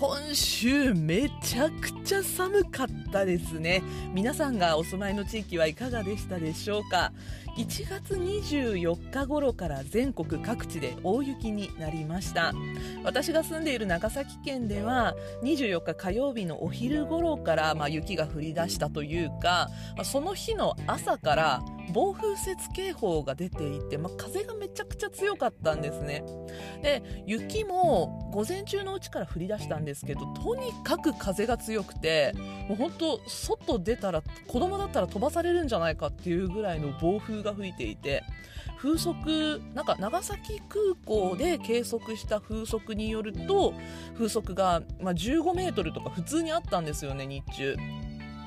今週めちゃくちゃ寒かったですね。皆さんがお住まいの地域はいかがでしたでしょうか？1月24日頃から全国各地で大雪になりました。私が住んでいる長崎県では24日火曜日のお昼頃から、まあ、雪が降り出したというか、まあ、その日の朝から暴風雪警報が出ていて、まあ、風がめちゃくちゃ強かったんですねで雪も午前中のうちから降り出したんですけどとにかく風が強くてもう本当外出たら子供だったら飛ばされるんじゃないかっていうぐらいの暴風が吹いていて風速なんか長崎空港で計測した風速によると風速が、まあ、15メートルとか普通にあったんですよね日中。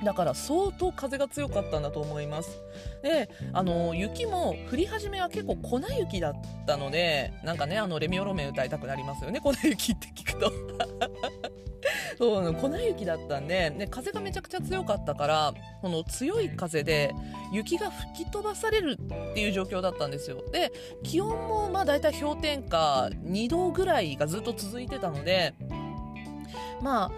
だから相当風が強かったんだと思います。であの雪も降り始めは結構粉雪だったのでなんかねあのレミオロメン歌いたくなりますよね。粉雪って聞くと。そう粉雪だったんでで風がめちゃくちゃ強かったからこの強い風で雪が吹き飛ばされるっていう状況だったんですよ。で気温もまあ大体氷点下2度ぐらいがずっと続いてたのでまあ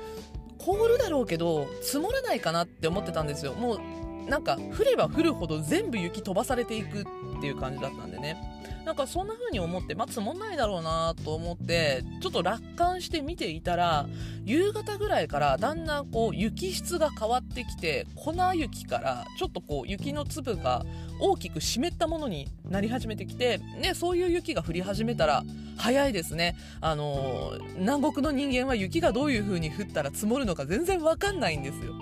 凍るだろうけど積もらないかなって思ってたんですよ。もうなんか降れば降るほど全部雪飛ばされていくっていう感じだったんでねなんかそんな風に思って、まあ、積もんないだろうなと思ってちょっと楽観して見ていたら夕方ぐらいからだんだんこう雪質が変わってきて粉雪からちょっとこう雪の粒が大きく湿ったものになり始めてきて、ね、そういう雪が降り始めたら早いですね。あの南国の人間は雪がどういう風に降ったら積もるのか全然わかんないんですよ。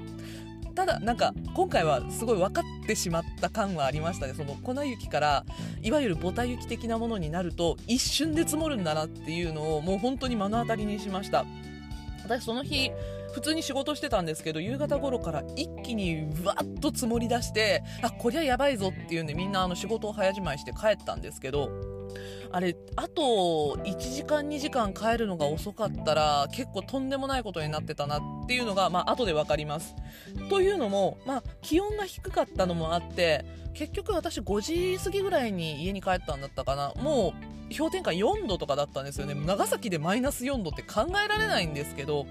ただなんか今回はすごい分かってしまった感はありましたね。その粉雪からいわゆるボタ雪的なものになると一瞬で積もるんだなっていうのをもう本当に目の当たりにしました。私その日普通に仕事してたんですけど夕方頃から一気にわっと積もり出してあこりゃやばいぞっていうんでみんなあの仕事を早じまいして帰ったんですけどあれあと1時間2時間帰るのが遅かったら結構とんでもないことになってたなっていうのが、まあ後で分かります。というのも、まあ、気温が低かったのもあって結局私5時過ぎぐらいに家に帰ったんだったかな。もう氷点下4度とかだったんですよね。長崎でマイナス4度って考えられないんですけど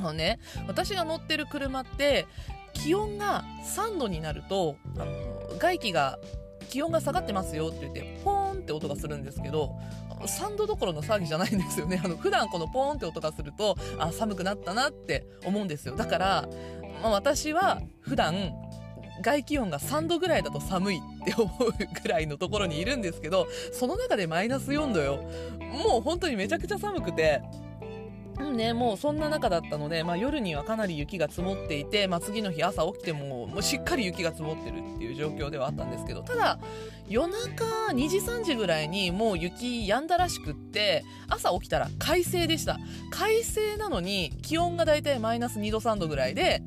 あのね私が乗ってる車って気温が3度になるとあの外気が気温が下がってますよって言ってポーンって音がするんですけど3度どころの騒ぎじゃないんですよね。あの普段このポーンって音がするとあ寒くなったなって思うんですよ。だから、まあ、私は普段外気温が3度ぐらいだと寒いって 思うぐらいのところにいるんですけどその中でマイナス4度よ。もう本当にめちゃくちゃ寒くてね、もうそんな中だったので、まあ、夜にはかなり雪が積もっていて、まあ、次の日朝起きてももうしっかり雪が積もってるっていう状況ではあったんですけどただ夜中2時3時ぐらいにもう雪止んだらしくって朝起きたら快晴でした。快晴なのに気温がだいたいマイナス2度3度ぐらいで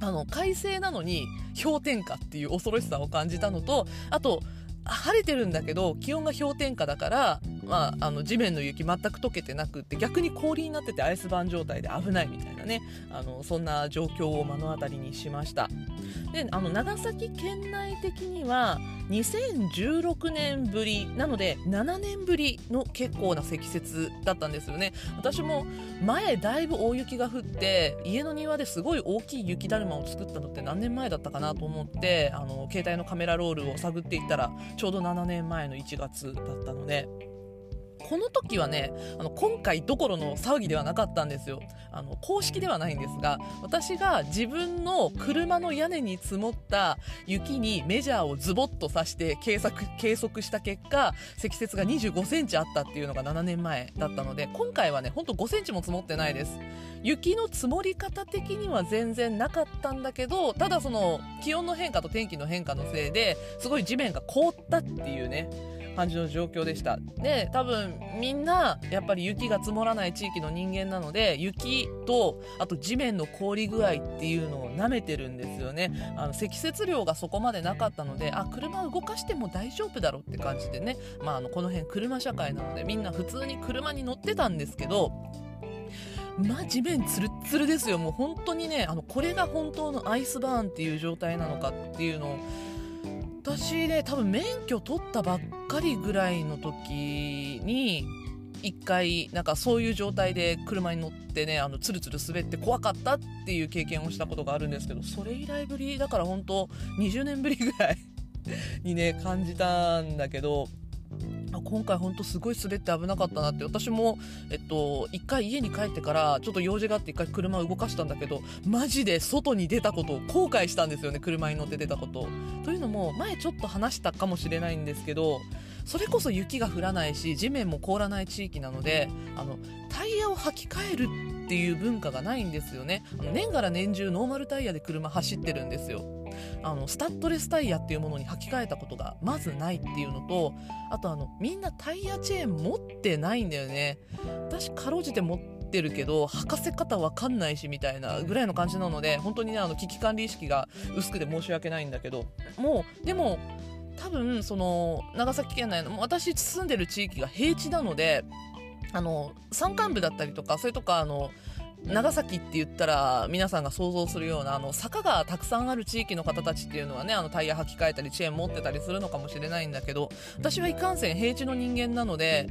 あの快晴なのに氷点下っていう恐ろしさを感じたのとあと晴れてるんだけど気温が氷点下だから、まあ、あの地面の雪全く溶けてなくって逆に氷になっててアイスバン状態で危ないみたいなね。あのそんな状況を目の当たりにしました。であの長崎県内的には2016年ぶりなので7年ぶりの結構な積雪だったんですよね。私も前だいぶ大雪が降って家の庭ですごい大きい雪だるまを作ったのって何年前だったかなと思ってあの携帯のカメラロールを探っていったらちょうど7年前の1月だったので。この時はねあの今回どころの騒ぎではなかったんですよ。あの公式ではないんですが私が自分の車の屋根に積もった雪にメジャーをズボッと刺して計測計測した結果積雪が2 5センチあったっていうのが7年前だったので今回はねほんと5センチも積もってないです。雪の積もり方的には全然なかったんだけどただその気温の変化と天気の変化のせいですごい地面が凍ったっていうね。感じの状況でした。で多分みんなやっぱり雪が積もらない地域の人間なので雪とあと地面の凍り具合っていうのを舐めてるんですよね。あの積雪量がそこまでなかったのであ車動かしても大丈夫だろうって感じでね、まあ、あのこの辺車社会なのでみんな普通に車に乗ってたんですけどまあ、地面つるつるですよ、もう本当にね、あのこれが本当のアイスバーンっていう状態なのかっていうのを私ね多分免許取ったばっかりぐらいの時に一回なんかそういう状態で車に乗ってねあのツルツル滑って怖かったっていう経験をしたことがあるんですけどそれ以来ぶりだから本当20年ぶりぐらいにね感じたんだけど今回本当すごい滑って危なかったなって私も、えっと、1回家に帰ってからちょっと用事があって一回車を動かしたんだけどマジで外に出たことを後悔したんですよね車に乗って出たこと。というのも前ちょっと話したかもしれないんですけどそれこそ雪が降らないし地面も凍らない地域なのであのタイヤを履き替えるっていう文化がないんですよね。年がら年中ノーマルタイヤで車走ってるんですよ。あのスタッドレスタイヤっていうものに履き替えたことがまずないっていうのとあとあのみんなタイヤチェーン持ってないんだよね。私かろうじて持ってるけど履かせ方わかんないしみたいなぐらいの感じなので本当にねあの危機管理意識が薄くて申し訳ないんだけど。もうでも多分その長崎県内の私住んでる地域が平地なのであの山間部だったりとかそれとかあの長崎って言ったら皆さんが想像するようなあの坂がたくさんある地域の方たちっていうのはねあのタイヤ履き替えたりチェーン持ってたりするのかもしれないんだけど私はいかんせん平地の人間なので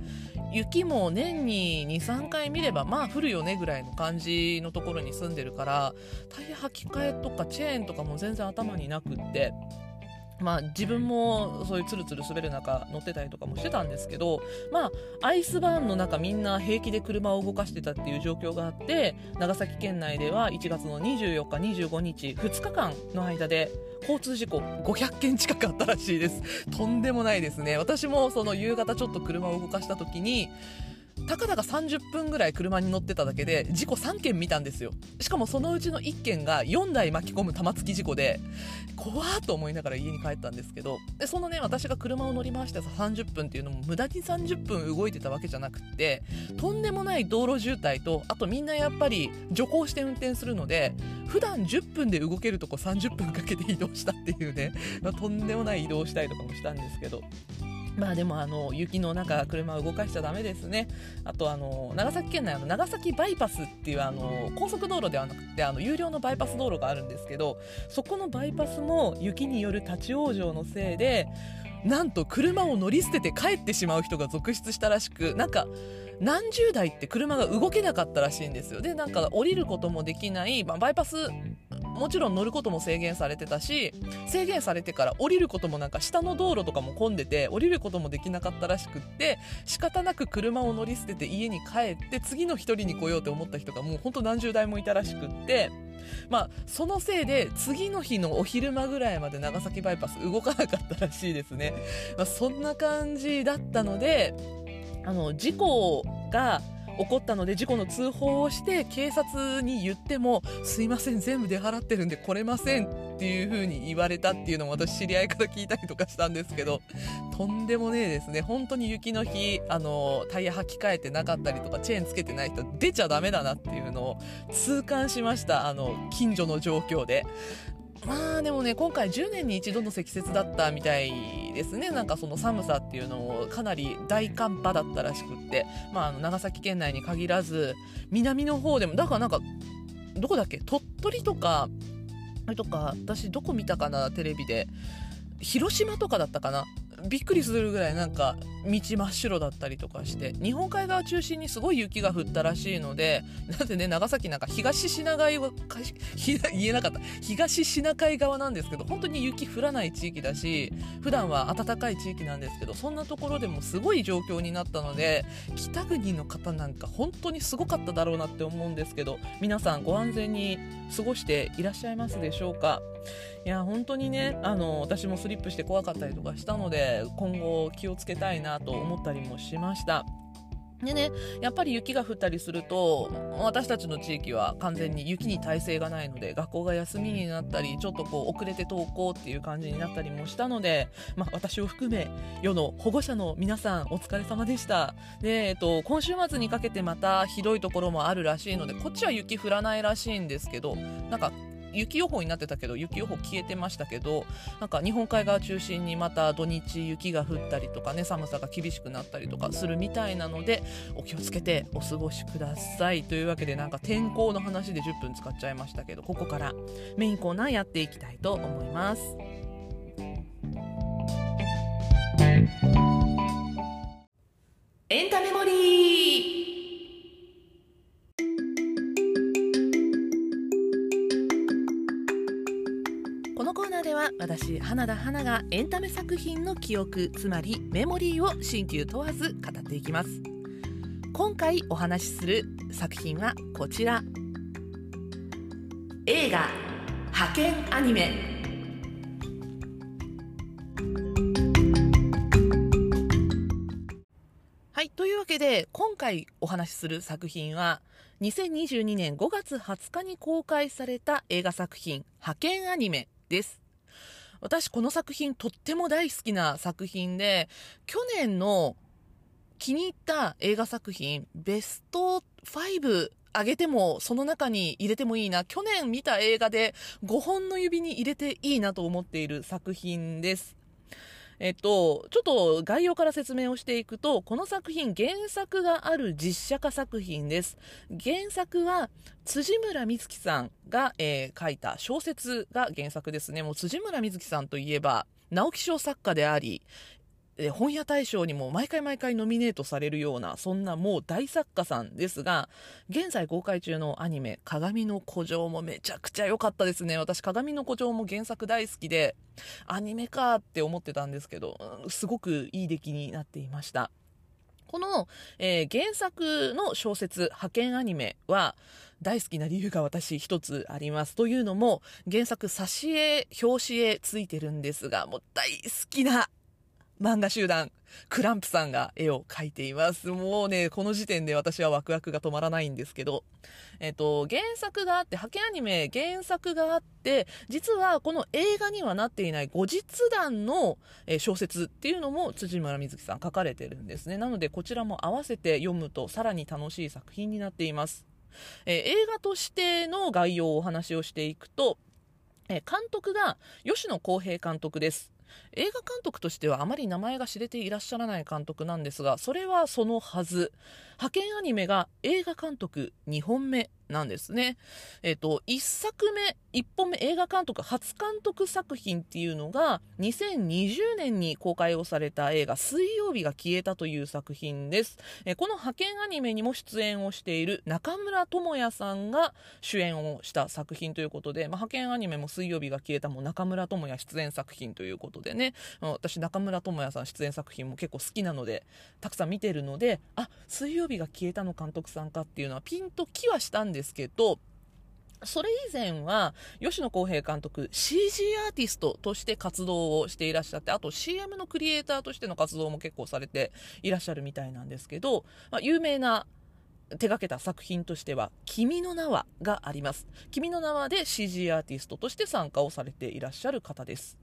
雪も年に23回見ればまあ降るよねぐらいの感じのところに住んでるからタイヤ履き替えとかチェーンとかも全然頭になくってまあ、自分もそういうつるつる滑る中乗ってたりとかもしてたんですけど、まあ、アイスバーンの中みんな平気で車を動かしてたっていう状況があって長崎県内では1月の24日25日2日間の間で交通事故500件近くあったらしいです。とんでもないですね。私もその夕方ちょっと車を動かした時にたかだか30分ぐらい車に乗ってただけで事故3件見たんですよ。しかもそのうちの1件が4台巻き込む玉突き事故で怖ーと思いながら家に帰ったんですけどでそのね私が車を乗り回してさ30分っていうのも無駄に30分動いてたわけじゃなくってとんでもない道路渋滞とあとみんなやっぱり徐行して運転するので普段10分で動けるとこ30分かけて移動したっていうね、まあ、とんでもない移動したりとかもしたんですけど。まあでもあの雪の中車を動かしちゃだめですね。あとあの長崎県内の長崎バイパスっていうあの高速道路ではなくてあの有料のバイパス道路があるんですけどそこのバイパスも雪による立ち往生のせいでなんと車を乗り捨てて帰ってしまう人が続出したらしくなんか何十台って車が動けなかったらしいんですよでなんか降りることもできない、まあ、バイパスもちろん乗ることも制限されてたし制限されてから降りることもなんか下の道路とかも混んでて降りることもできなかったらしくって仕方なく車を乗り捨てて家に帰って次の1人に来ようと思った人がもうほんと何十台もいたらしくってまあそのせいで次の日のお昼間ぐらいまで長崎バイパス動かなかったらしいですね、まあ、そんな感じだったのであの事故が起こったので事故の通報をして警察に言ってもすいません全部出払ってるんで来れませんっていう風に言われたっていうのも私知り合いから聞いたりとかしたんですけど とんでもねえですね。本当に雪の日あのタイヤ履き替えてなかったりとかチェーンつけてない人出ちゃダメだなっていうのを痛感しました。あの近所の状況で。まあでもね今回10年に一度の積雪だったみたいですね。なんかその寒さっていうのをかなり大寒波だったらしくって、まあ、あの長崎県内に限らず南の方でもだからなんかどこだっけ？鳥取とかあれとか私どこ見たかな？テレビで。広島とかだったかな？びっくりするぐらいなんか道真っ白だったりとかして日本海側中心にすごい雪が降ったらしいのでだってね長崎なんか東シナ海は言えなかった。東シナ海側なんですけど本当に雪降らない地域だし普段は暖かい地域なんですけどそんなところでもすごい状況になったので北国の方なんか本当にすごかっただろうなって思うんですけど皆さんご安全に過ごしていらっしゃいますでしょうか？いや本当にねあの私もスリップして怖かったりとかしたので今後気をつけたいなと思ったりもしましたでね、やっぱり雪が降ったりすると、私たちの地域は完全に雪に耐性がないので、学校が休みになったり、ちょっとこう遅れて登校っていう感じになったりもしたので、まあ私を含め、世の保護者の皆さんお疲れ様でした。で、えっと、今週末にかけてまたひどいところもあるらしいので、こっちは雪降らないらしいんですけど、なんか雪予報になってたけど雪予報消えてましたけどなんか日本海側中心にまた土日雪が降ったりとかね寒さが厳しくなったりとかするみたいなのでお気をつけてお過ごしくださいというわけでなんか天候の話で10分使っちゃいましたけどここからメインコーナーやっていきたいと思います。エンタメモリーのコーナーでは私花田花がエンタメ作品の記憶つまりメモリーを新旧問わず語っていきます。今回お話しする作品はこちら。映画派遣アニメ。はいというわけで今回お話しする作品は2022年5月20日に公開された映画作品派遣アニメ。です私この作品とっても大好きな作品で、去年の気に入った映画作品、ベスト5あげてもその中に入れてもいいな。去年見た映画で5本の指に入れていいなと思っている作品です。えっと、ちょっと概要から説明をしていくと、この作品、原作がある実写化作品です。原作は、辻村美月さんが、えー、書いた小説が原作ですね。もう辻村美月さんといえば、直木賞作家であり、本屋大賞にも毎回毎回ノミネートされるような、そんなもう大作家さんですが、現在公開中のアニメ、鏡の古城もめちゃくちゃ良かったですね。私、鏡の古城も原作大好きで、アニメかって思ってたんですけど、すごくいい出来になっていました。この、えー、原作の小説、派遣アニメは、大好きな理由が私一つあります。というのも、原作、挿絵、表紙絵ついてるんですが、もう大好きな漫画集団、クランプさんが絵を描いています。もうね、この時点で私はワクワクが止まらないんですけど、えっ、と、原作があって、派遣アニメ原作があって、実はこの映画にはなっていない後日談の小説っていうのも辻村瑞希さん書かれてるんですね。なのでこちらも合わせて読むとさらに楽しい作品になっています。えー、映画としての概要をお話をしていくと、え、監督が吉野公平監督です。映画監督としてはあまり名前が知れていらっしゃらない監督なんですが、それはそのはず。派遣アニメが映画監督2本目なんですね。えっ、ー、と、1作目、1本目映画監督初監督作品っていうのが2020年に公開をされた映画水曜日が消えたという作品です。えー、この派遣アニメにも出演をしている中村智也さんが主演をした作品ということで、まあ、派遣アニメも水曜日が消えたも中村智也出演作品ということでね、私中村智也さん出演作品も結構好きなので、たくさん見てるので、あ、水曜日が消えたの監督さんかっていうのはピンときはしたんですですけど、それ以前は、吉野公平監督、CG アーティストとして活動をしていらっしゃって、あと CM のクリエイターとしての活動も結構されていらっしゃるみたいなんですけど、まあ、有名な手掛けた作品としては、君の名はがあります。君の名はで CG アーティストとして参加をされていらっしゃる方です。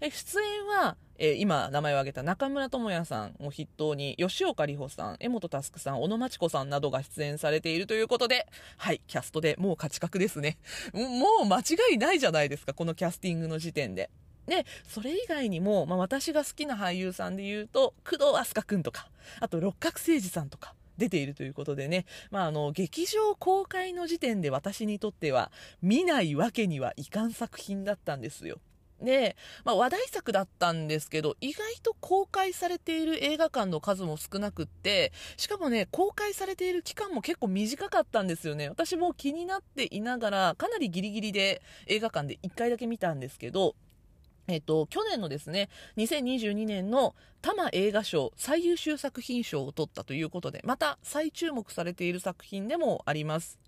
え出演は、えー、今名前を挙げた中村智也さんを筆頭に吉岡里帆さん、江本佑さん、小野真知子さんなどが出演されているということで、はい、キャストでもう勝ち確ですね。もう間違いないじゃないですか、このキャスティングの時点で。で、それ以外にも、まあ、私が好きな俳優さんで言うと、工藤飛鳥くんとか、あと六角誠治さんとか、出ているということでね、まあ、あの、劇場公開の時点で私にとっては、見ないわけにはいかん作品だったんですよ。で、まあ、話題作だったんですけど、意外と公開されている映画館の数も少なくって、しかもね、公開されている期間も結構短かったんですよね。私も気になっていながら、かなりギリギリで映画館で1回だけ見たんですけど、えっと、去年のですね、2022年の多摩映画賞最優秀作品賞を取ったということで、また再注目されている作品でもあります。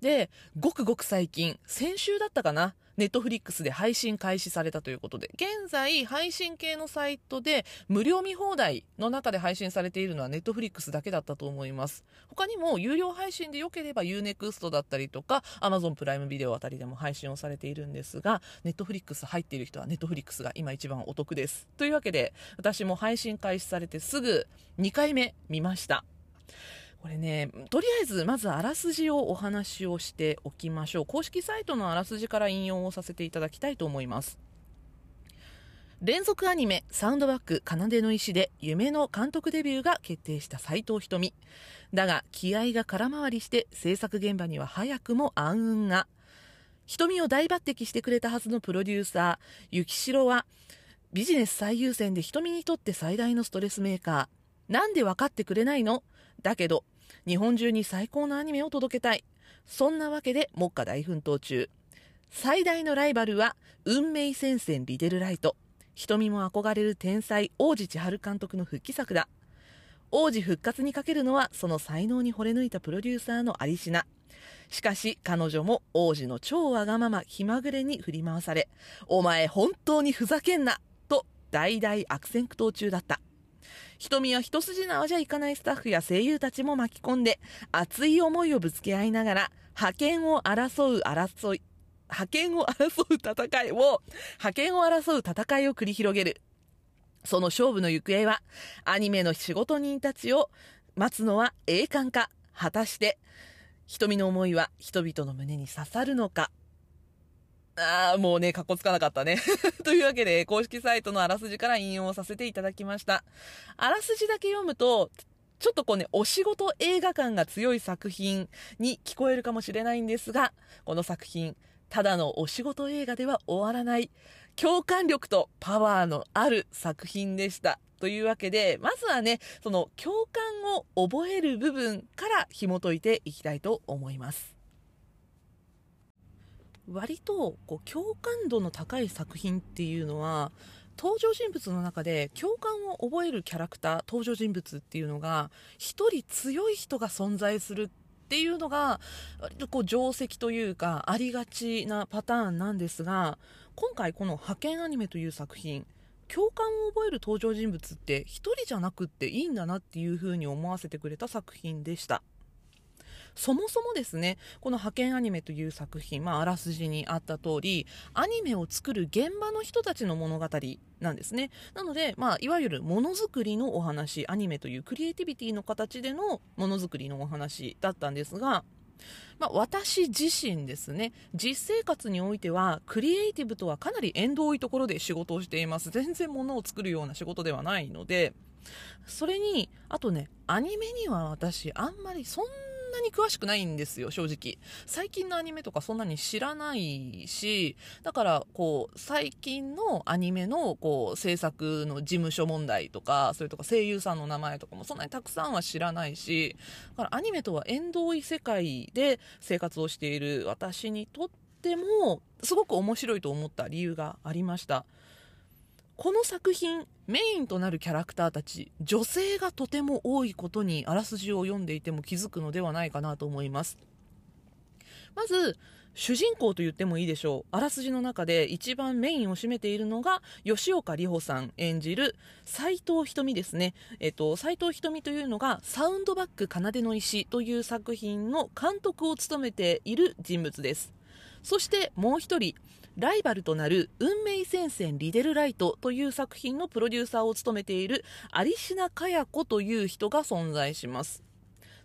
で、ごくごく最近、先週だったかな、ネットフリックスで配信開始されたということで、現在配信系のサイトで無料見放題の中で配信されているのはネットフリックスだけだったと思います。他にも有料配信で良ければ U-NEXT だったりとか Amazon プライムビデオあたりでも配信をされているんですが、ネットフリックス入っている人はネットフリックスが今一番お得です。というわけで、私も配信開始されてすぐ2回目見ました。これね、とりあえず、まずあらすじをお話をしておきましょう。公式サイトのあらすじから引用をさせていただきたいと思います。連続アニメ、サウンドバック、奏の石で夢の監督デビューが決定した斎藤瞳。だが、気合が空回りして制作現場には早くも暗雲が。瞳を大抜擢してくれたはずのプロデューサー、雪城は、ビジネス最優先で瞳にとって最大のストレスメーカー。なんで分かってくれないの？だけど、日本中に最高のアニメを届けたい。そんなわけで、目下大奮闘中。最大のライバルは、運命戦線リデルライト。瞳も憧れる天才、王子千春監督の復帰作だ。王子復活にかけるのは、その才能に惚れ抜いたプロデューサーのアリシナ。しかし、彼女も王子の超わがまま気まぐれに振り回され、お前本当にふざけんなと大々悪戦苦闘中だった。瞳は一筋縄じゃいかないスタッフや声優たちも巻き込んで、熱い思いをぶつけ合いながら、派遣を争う争い、派遣を争う戦いを、派遣を争う戦いを繰り広げる。その勝負の行方は、アニメの仕事人たちを待つのは栄冠か、果たして、瞳の思いは人々の胸に刺さるのか、ああ、もうね、かっこつかなかったね。というわけで、公式サイトのあらすじから引用させていただきました。あらすじだけ読むと、ちょっとこうね、お仕事映画感が強い作品に聞こえるかもしれないんですが、この作品、ただのお仕事映画では終わらない、共感力とパワーのある作品でした。というわけで、まずはね、その共感を覚える部分から紐解いていきたいと思います。割とこう共感度の高い作品っていうのは登場人物の中で共感を覚えるキャラクター登場人物っていうのが一人強い人が存在するっていうのが割とこう定石というかありがちなパターンなんですが今回この派遣アニメという作品共感を覚える登場人物って一人じゃなくっていいんだなっていう風に思わせてくれた作品でした。そもそもですね、この派遣アニメという作品、まあ、あらすじにあった通り、アニメを作る現場の人たちの物語なんですね。なので、まあ、いわゆるものづくりのお話、アニメというクリエイティビティの形でのものづくりのお話だったんですが、まあ、私自身ですね、実生活においては、クリエイティブとはかなり縁遠いところで仕事をしています。全然物を作るような仕事ではないので、それに、あとね、アニメには私、あんまりそんななに詳しくないんですよ、正直。最近のアニメとかそんなに知らないし、だから、こう、最近のアニメの、こう、制作の事務所問題とか、それとか声優さんの名前とかもそんなにたくさんは知らないし、だからアニメとは縁遠い世界で生活をしている私にとっても、すごく面白いと思った理由がありました。この作品メインとなるキャラクターたち女性がとても多いことにあらすじを読んでいても気づくのではないかなと思います。まず主人公と言ってもいいでしょう。あらすじの中で一番メインを占めているのが吉岡里帆さん。演じる斎藤瞳ですね、えっと、斎藤瞳というのがサウンドバック奏の石という作品の監督を務めている人物です。そしてもう一人ライバルとなる運命戦線リデルライトという作品のプロデューサーを務めている有品かや子という人が存在します。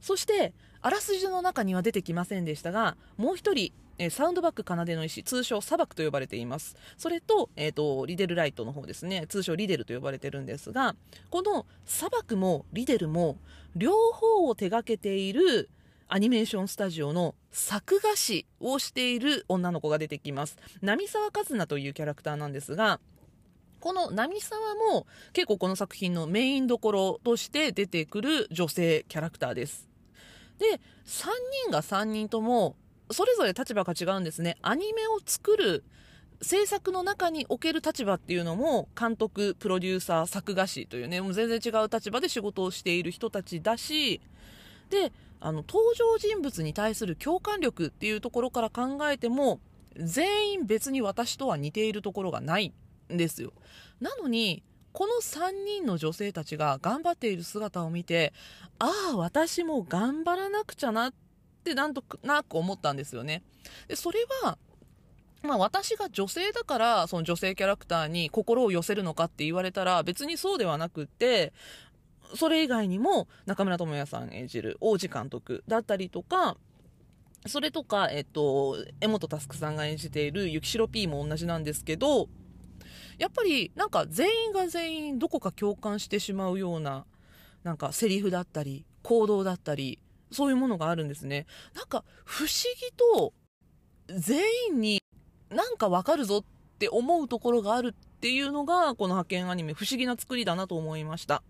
そして、あらすじの中には出てきませんでしたが、もう一人、えサウンドバック奏の石、通称砂漠と呼ばれています。それと、えっ、ー、と、リデルライトの方ですね、通称リデルと呼ばれてるんですが、この砂漠もリデルも、両方を手掛けているアニメーションスタジオの作画師をしている女の子が出てきます。波沢和奈というキャラクターなんですが、この波沢も結構この作品のメインどころとして出てくる女性キャラクターです。で、3人が3人ともそれぞれ立場が違うんですね。アニメを作る制作の中における立場っていうのも監督、プロデューサー、作画師というね、もう全然違う立場で仕事をしている人たちだし、で、あの登場人物に対する共感力っていうところから考えても全員別に私とは似ているところがないんですよ。なのに、この3人の女性たちが頑張っている姿を見て、ああ、私も頑張らなくちゃなってなんとなく思ったんですよね。で、それは、まあ私が女性だからその女性キャラクターに心を寄せるのかって言われたら別にそうではなくってそれ以外にも中村倫也さん演じる王子監督だったりとかそれとか、えっと、江本佑さんが演じている雪城 P も同じなんですけどやっぱりなんか全員が全員どこか共感してしまうようななんかセリフだったり行動だったりそういうものがあるんですね。なんか不思議と全員になんかわかるぞって思うところがあるっていうのがこの派遣アニメ不思議な作りだなと思いました。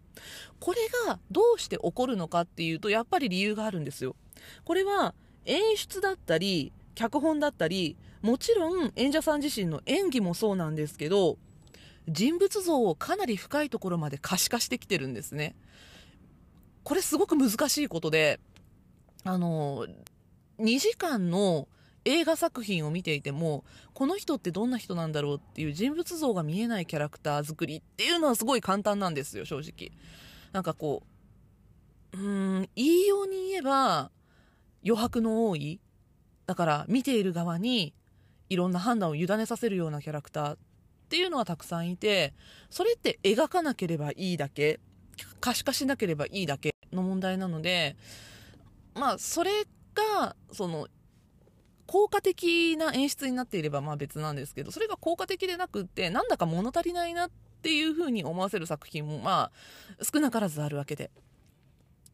これがどうして起こるのかっていうとやっぱり理由があるんですよ。これは演出だったり脚本だったりもちろん演者さん自身の演技もそうなんですけど人物像をかなり深いところまで可視化してきてるんですね。これすごく難しいことであの2時間の映画作品を見ていてもこの人ってどんな人なんだろうっていう人物像が見えないキャラクター作りっていうのはすごい簡単なんですよ正直。なんかこううーん言いように言えば余白の多い。だから見ている側にいろんな判断を委ねさせるようなキャラクターっていうのはたくさんいてそれって描かなければいいだけ可視化しなければいいだけの問題なのでまあそれがその効果的な演出になっていればまあ別なんですけどそれが効果的でなくってなんだか物足りないなっていうふうに思わせる作品もまあ少なからずあるわけで。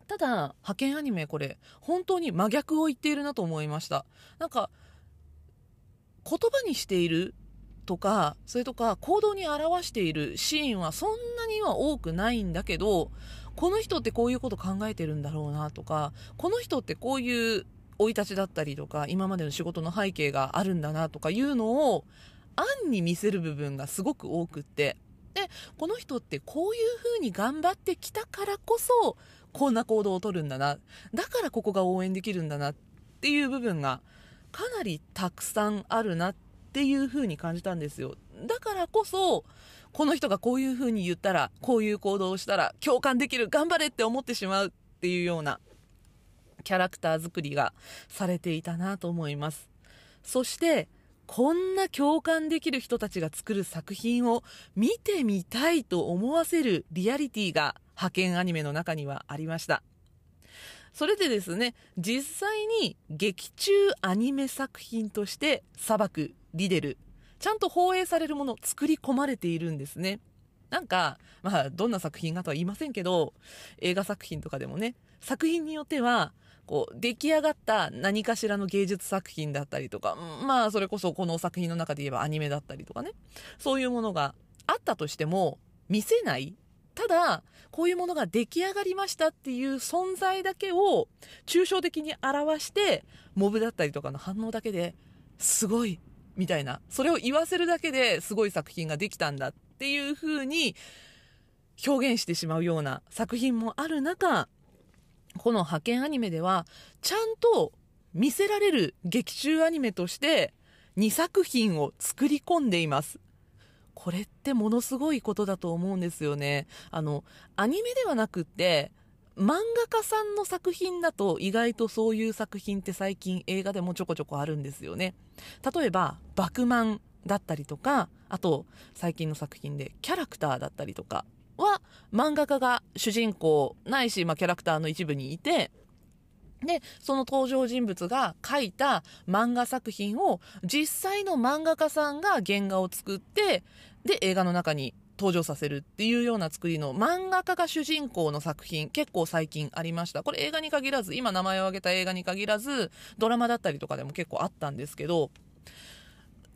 ただ派遣アニメこれ本当に真逆を言っているなと思いました。なんか言葉にしているとかそれとか行動に表しているシーンはそんなには多くないんだけどこの人ってこういうこと考えてるんだろうなとかこの人ってこういう生い立ちだったりとか今までの仕事の背景があるんだなとかいうのを暗に見せる部分がすごく多くってでこの人ってこういう風に頑張ってきたからこそこんな行動をとるんだな。だからここが応援できるんだなっていう部分がかなりたくさんあるなっていう風に感じたんですよ。だからこそこの人がこういう風に言ったらこういう行動をしたら共感できる頑張れって思ってしまうっていうようなキャラクター作りがされていたなと思います。そして、こんな共感できる人たちが作る作品を見てみたいと思わせるリアリティが派遣アニメの中にはありました。それでですね、実際に劇中アニメ作品として砂漠、リデル、ちゃんと放映されるもの作り込まれているんですね。なんか、まあ、どんな作品がとは言いませんけど、映画作品とかでもね、作品によっては、こう、出来上がった何かしらの芸術作品だったりとか、まあ、それこそこの作品の中で言えばアニメだったりとかね、そういうものがあったとしても、見せない。ただ、こういうものが出来上がりましたっていう存在だけを抽象的に表して、モブだったりとかの反応だけですごいみたいな、それを言わせるだけですごい作品ができたんだっていう風に表現してしまうような作品もある中、この派遣アニメでは、ちゃんと見せられる劇中アニメとして2作品を作り込んでいます。これってものすごいことだと思うんですよね。あの、アニメではなくって、漫画家さんの作品だと意外とそういう作品って最近映画でもちょこちょこあるんですよね。例えば、バクマンだったりとか、あと最近の作品でキャラクターだったりとか、は漫画家が主人公ないし、まあ、キャラクターの一部にいてでその登場人物が書いた漫画作品を実際の漫画家さんが原画を作ってで映画の中に登場させるっていうような作りの漫画家が主人公の作品結構最近ありました。これ映画に限らず今名前を挙げた映画に限らずドラマだったりとかでも結構あったんですけど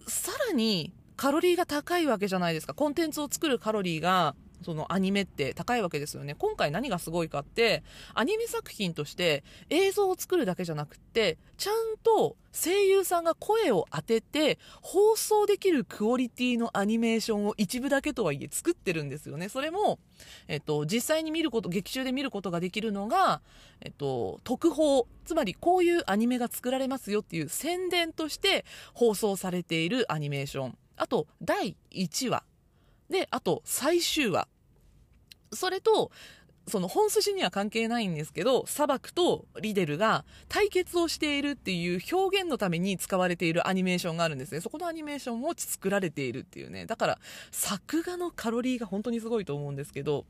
さらにカロリーが高いわけじゃないですか。コンテンツを作るカロリーがそのアニメって高いわけですよね。今回何がすごいかって、アニメ作品として映像を作るだけじゃなくて、ちゃんと声優さんが声を当てて放送できるクオリティのアニメーションを一部だけとはいえ作ってるんですよね。それも、えっと、実際に見ること、劇中で見ることができるのが、えっと、特報、つまりこういうアニメが作られますよっていう宣伝として放送されているアニメーション。あと、第1話。で、あと、最終話。それと、その本筋には関係ないんですけど、砂漠とリデルが対決をしているっていう表現のために使われているアニメーションがあるんですね。そこのアニメーションも作られているっていうね。だから、作画のカロリーが本当にすごいと思うんですけど、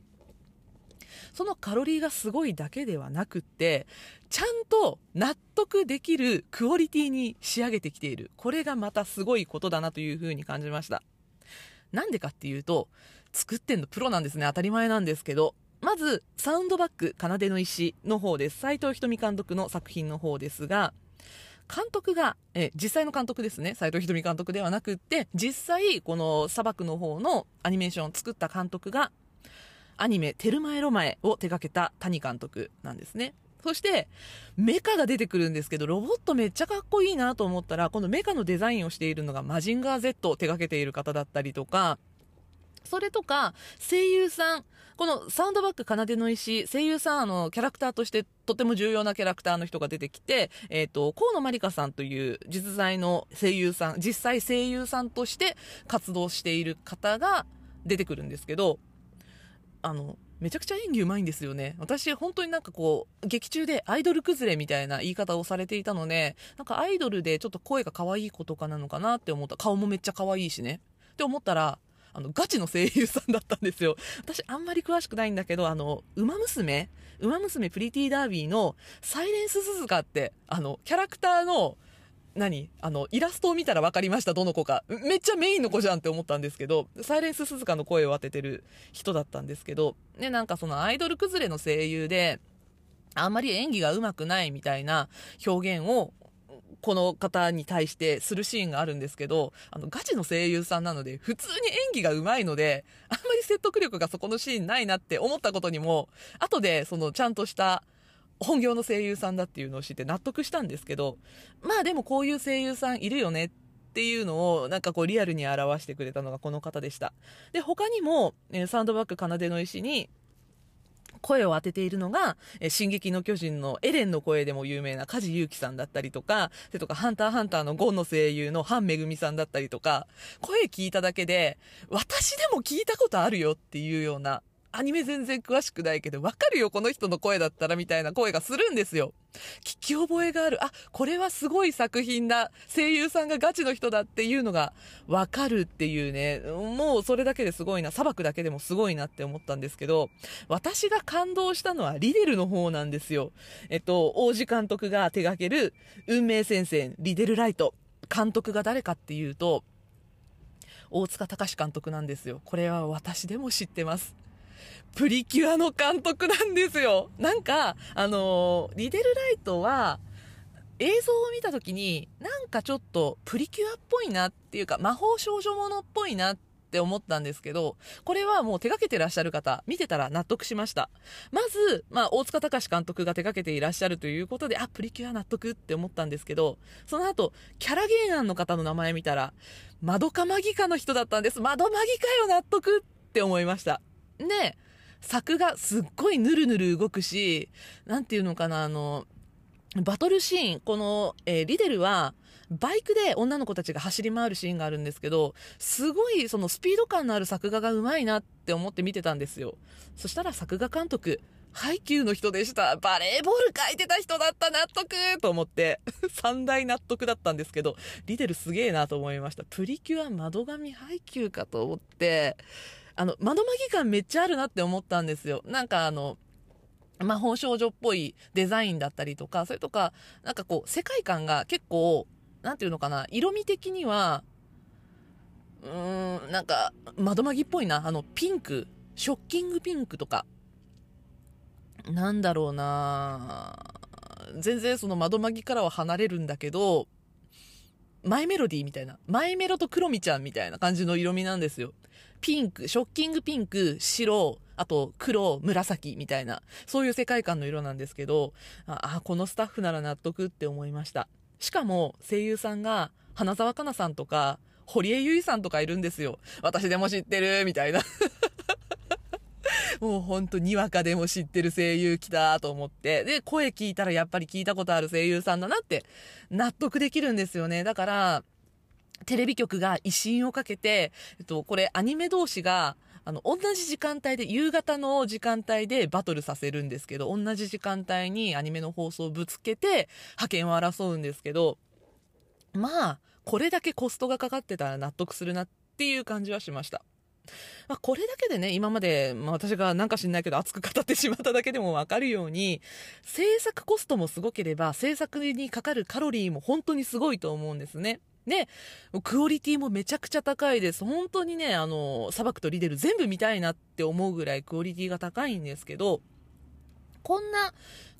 そのカロリーがすごいだけではなくって、ちゃんと納得できるクオリティに仕上げてきている。これがまたすごいことだなというふうに感じました。なんでかっていうと、作ってんのプロなんですね。当たり前なんですけど。まず、サウンドバック、奏の石の方です。斎藤瞳監督の作品の方ですが、監督が、え、実際の監督ですね。斎藤瞳監督ではなくって、実際、この砂漠の方のアニメーションを作った監督が、アニメ、テルマエロマエを手掛けた谷監督なんですね。そして、メカが出てくるんですけど、ロボットめっちゃかっこいいなと思ったら、このメカのデザインをしているのがマジンガー Z を手掛けている方だったりとか、それとか、声優さん、このサウンドバック奏の石、声優さん、あの、キャラクターとしてとても重要なキャラクターの人が出てきて、えっ、ー、と、河野まりかさんという実在の声優さん、実際声優さんとして活動している方が出てくるんですけど、あの、めちゃくちゃ演技うまいんですよね。私、本当になんかこう、劇中でアイドル崩れみたいな言い方をされていたので、なんかアイドルでちょっと声が可愛い子とかなのかなって思った。顔もめっちゃ可愛いしね。って思ったら、あの、ガチの声優さんだったんですよ。私、あんまり詳しくないんだけど、あの、馬娘？馬娘プリティーダービーのサイレンス鈴鹿って、あの、キャラクターの、何？あの、イラストを見たら分かりました、どの子か。めっちゃメインの子じゃんって思ったんですけど、サイレンス鈴鹿の声を当ててる人だったんですけど、ね、なんかそのアイドル崩れの声優で、あんまり演技が上手くないみたいな表現をこの方に対してするシーンがあるんですけど、あの、ガチの声優さんなので、普通に演技が上手いので、あんまり説得力がそこのシーンないなって思ったことにも、後で、その、ちゃんとした、本業の声優さんだっていうのを知って納得したんですけど、まあでもこういう声優さんいるよねっていうのをなんかこうリアルに表してくれたのがこの方でした。で、他にも、え、サンドバッグ奏の石に声を当てているのが、え進撃の巨人のエレンの声でも有名な梶裕貴さんだったりとか、それとかハンターハンターのゴンの声優のハンめぐみさんだったりとか、声聞いただけで、私でも聞いたことあるよっていうような、アニメ全然詳しくないけど、わかるよ、この人の声だったら、みたいな声がするんですよ。聞き覚えがある。あ、これはすごい作品だ。声優さんがガチの人だっていうのがわかるっていうね。もうそれだけですごいな。砂漠だけでもすごいなって思ったんですけど、私が感動したのはリデルの方なんですよ。えっと、王子監督が手掛ける運命戦線、リデルライト。監督が誰かっていうと、大塚隆監督なんですよ。これは私でも知ってます。プリキュアの監督なんですよ。なんか、あの、リデルライトは、映像を見た時に、なんかちょっとプリキュアっぽいなっていうか、魔法少女ものっぽいなって思ったんですけど、これはもう手掛けてらっしゃる方、見てたら納得しました。まず、まあ、大塚隆監督が手掛けていらっしゃるということで、あ、プリキュア納得って思ったんですけど、その後、キャラ原案の方の名前見たら、マドカマギカの人だったんです。マドマギカよ納得って思いました。で、作がすっごいヌルヌル動くし、なんていうのかな、あの、バトルシーン、この、えー、リデルは、バイクで女の子たちが走り回るシーンがあるんですけど、すごいそのスピード感のある作画がうまいなって思って見てたんですよ。そしたら作画監督、ハイキューの人でした。バレーボール書いてた人だった納得と思って、三大納得だったんですけど、リデルすげえなと思いました。プリキュア窓紙ハイキューかと思って、あの、窓マギ感めっちゃあるなって思ったんですよ。なんかあの、魔法少女っぽいデザインだったりとか、それとか、なんかこう、世界観が結構、なんていうのかな、色味的には、うーん、なんか、窓マギっぽいな。あの、ピンク、ショッキングピンクとか、なんだろうな全然その窓マギからは離れるんだけど、マイメロディーみたいな、マイメロとクロミちゃんみたいな感じの色味なんですよ。ピンク、ショッキングピンク、白、あと黒、紫みたいな、そういう世界観の色なんですけど、ああ、このスタッフなら納得って思いました。しかも声優さんが花澤香菜さんとか、堀江由衣さんとかいるんですよ。私でも知ってるみたいな。もうほんとにわかでも知ってる声優来たと思って。で、声聞いたらやっぱり聞いたことある声優さんだなって納得できるんですよね。だから、テレビ局が威信をかけて、えっと、これアニメ同士が、あの、同じ時間帯で、夕方の時間帯でバトルさせるんですけど、同じ時間帯にアニメの放送をぶつけて、派遣を争うんですけど、まあ、これだけコストがかかってたら納得するなっていう感じはしました。まあ、これだけでね、今まで、まあ、私がなんか知んないけど熱く語ってしまっただけでもわかるように、制作コストもすごければ、制作にかかるカロリーも本当にすごいと思うんですね。で、クオリティもめちゃくちゃ高いです。本当にね、あの、砂漠とリデル全部見たいなって思うぐらいクオリティが高いんですけど、こんな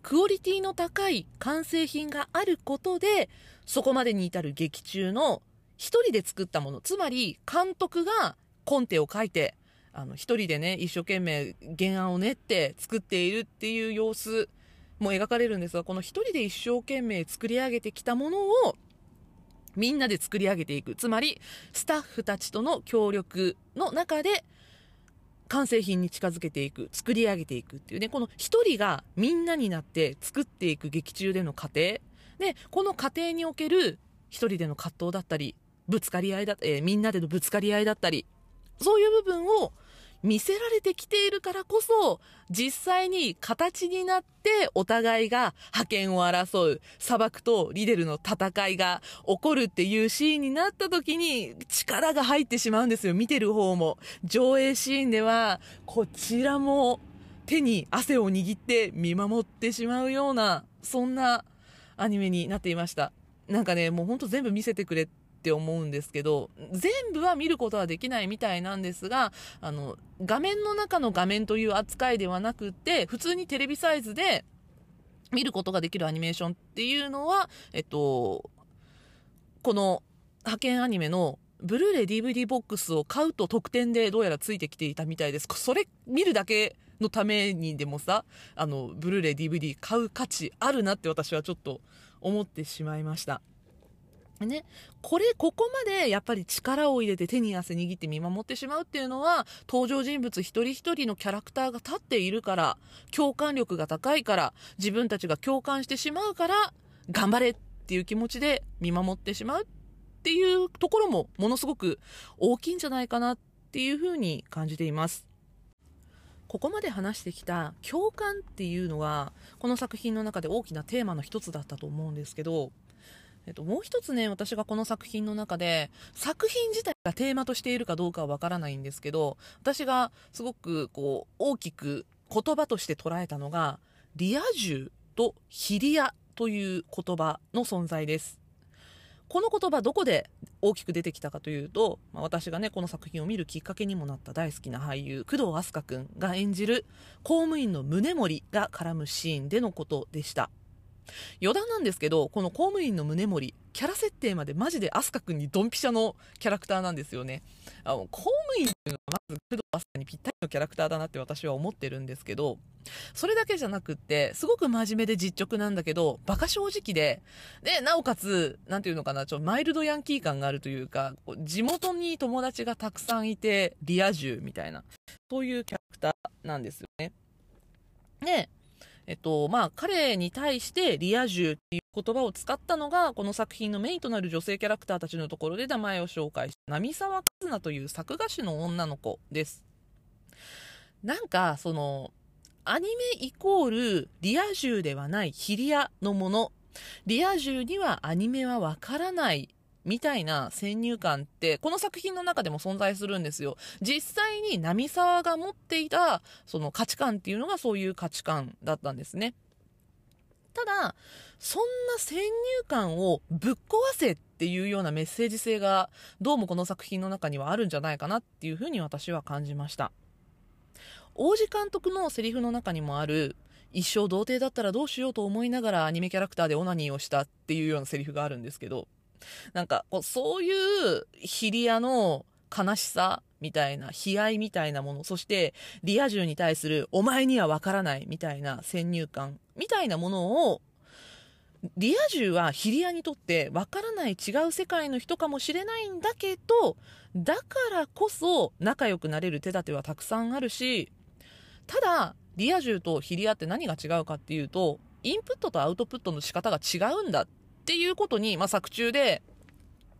クオリティの高い完成品があることで、そこまでに至る劇中の一人で作ったもの、つまり監督がコンテを書いて、あの、一人でね、一生懸命原案を練って作っているっていう様子も描かれるんですが、この一人で一生懸命作り上げてきたものを、みんなで作り上げていく。つまり、スタッフたちとの協力の中で、完成品に近づけていく、作り上げていくっていうね、この一人がみんなになって作っていく劇中での過程。で、この過程における一人での葛藤だったり、ぶつかり合いだ、えー、みんなでのぶつかり合いだったり、そういう部分を見せられてきているからこそ、実際に形になってお互いが覇権を争う砂漠とリデルの戦いが起こるっていうシーンになった時に力が入ってしまうんですよ。見てる方も。上映シーンではこちらも手に汗を握って見守ってしまうような、そんなアニメになっていました。なんかね、もうほんと全部見せてくれって思うんですけど、全部は見ることはできないみたいなんですが、あの、画面の中の画面という扱いではなくて、普通にテレビサイズで見ることができるアニメーションっていうのは、えっと、この派遣アニメのブルーレイ DVD ボックスを買うと特典でどうやらついてきていたみたいです。それ見るだけのためにでもさ、あの、ブルーレイ DVD 買う価値あるなって私はちょっと思ってしまいました。ね、これ、ここまでやっぱり力を入れて手に汗握って見守ってしまうっていうのは、登場人物一人一人のキャラクターが立っているから、共感力が高いから、自分たちが共感してしまうから、頑張れっていう気持ちで見守ってしまうっていうところもものすごく大きいんじゃないかなっていうふうに感じています。ここまで話してきた共感っていうのが、この作品の中で大きなテーマの一つだったと思うんですけど、っと、もう一つね、私がこの作品の中で、作品自体がテーマとしているかどうかはわからないんですけど、私がすごくこう、大きく言葉として捉えたのが、リア充とヒリアという言葉の存在です。この言葉どこで大きく出てきたかというと、まあ、私がね、この作品を見るきっかけにもなった大好きな俳優、工藤飛鳥くんが演じる公務員の宗盛が絡むシーンでのことでした。余談なんですけど、この公務員の宗盛、キャラ設定までマジで飛鳥くんにドンピシャのキャラクターなんですよね。あの公務員っていうのはまず工藤飛鳥にぴったりのキャラクターだなって私は思ってるんですけど、それだけじゃなくって、すごく真面目で実直なんだけど、馬鹿正直で、で、なおかつ、なんていうのかな、ちょマイルドヤンキー感があるというか、地元に友達がたくさんいて、リア充みたいな、そういうキャラクターなんですよね。で、えっと、まあ、彼に対してリア充っていう言葉を使ったのが、この作品のメインとなる女性キャラクターたちのところで名前を紹介した、波沢和奈という作画師の女の子です。なんか、その、アニメイコールリア充ではないヒリアのもの。リア充にはアニメはわからないみたいな先入観ってこの作品の中でも存在するんですよ。実際に波沢が持っていたその価値観っていうのがそういう価値観だったんですね。ただ、そんな先入観をぶっ壊せっていうようなメッセージ性がどうもこの作品の中にはあるんじゃないかなっていうふうに私は感じました。王子監督のセリフの中にもある一生童貞だったらどうしようと思いながらアニメキャラクターでオナニーをしたっていうようなセリフがあるんですけど、なんかこうそういうヒリアの悲しさみたいな悲哀みたいなものそしてリア充に対するお前にはわからないみたいな先入観みたいなものをリア充はヒリアにとってわからない違う世界の人かもしれないんだけどだからこそ仲良くなれる手立てはたくさんあるしただリア充とヒリアって何が違うかっていうとインプットとアウトプットの仕方が違うんだっていうことに、まあ、作中で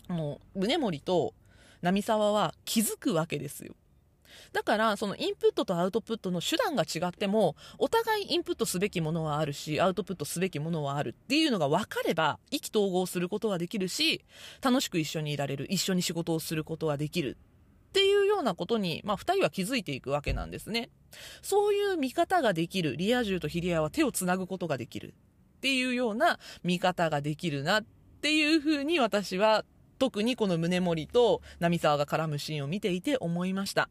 もう宗森と波沢は気づくわけですよ。だからそのインプットとアウトプットの手段が違ってもお互いインプットすべきものはあるしアウトプットすべきものはあるっていうのが分かれば意気投合することはできるし楽しく一緒にいられる一緒に仕事をすることはできるっていうようなことに、まあ、2人は気づいていくわけなんですね。そういう見方ができるリア充とヒリアは手をつなぐことができるっていうような見方ができるなっていうふうに私は特にこの宗森と波沢が絡むシーンを見ていて思いました。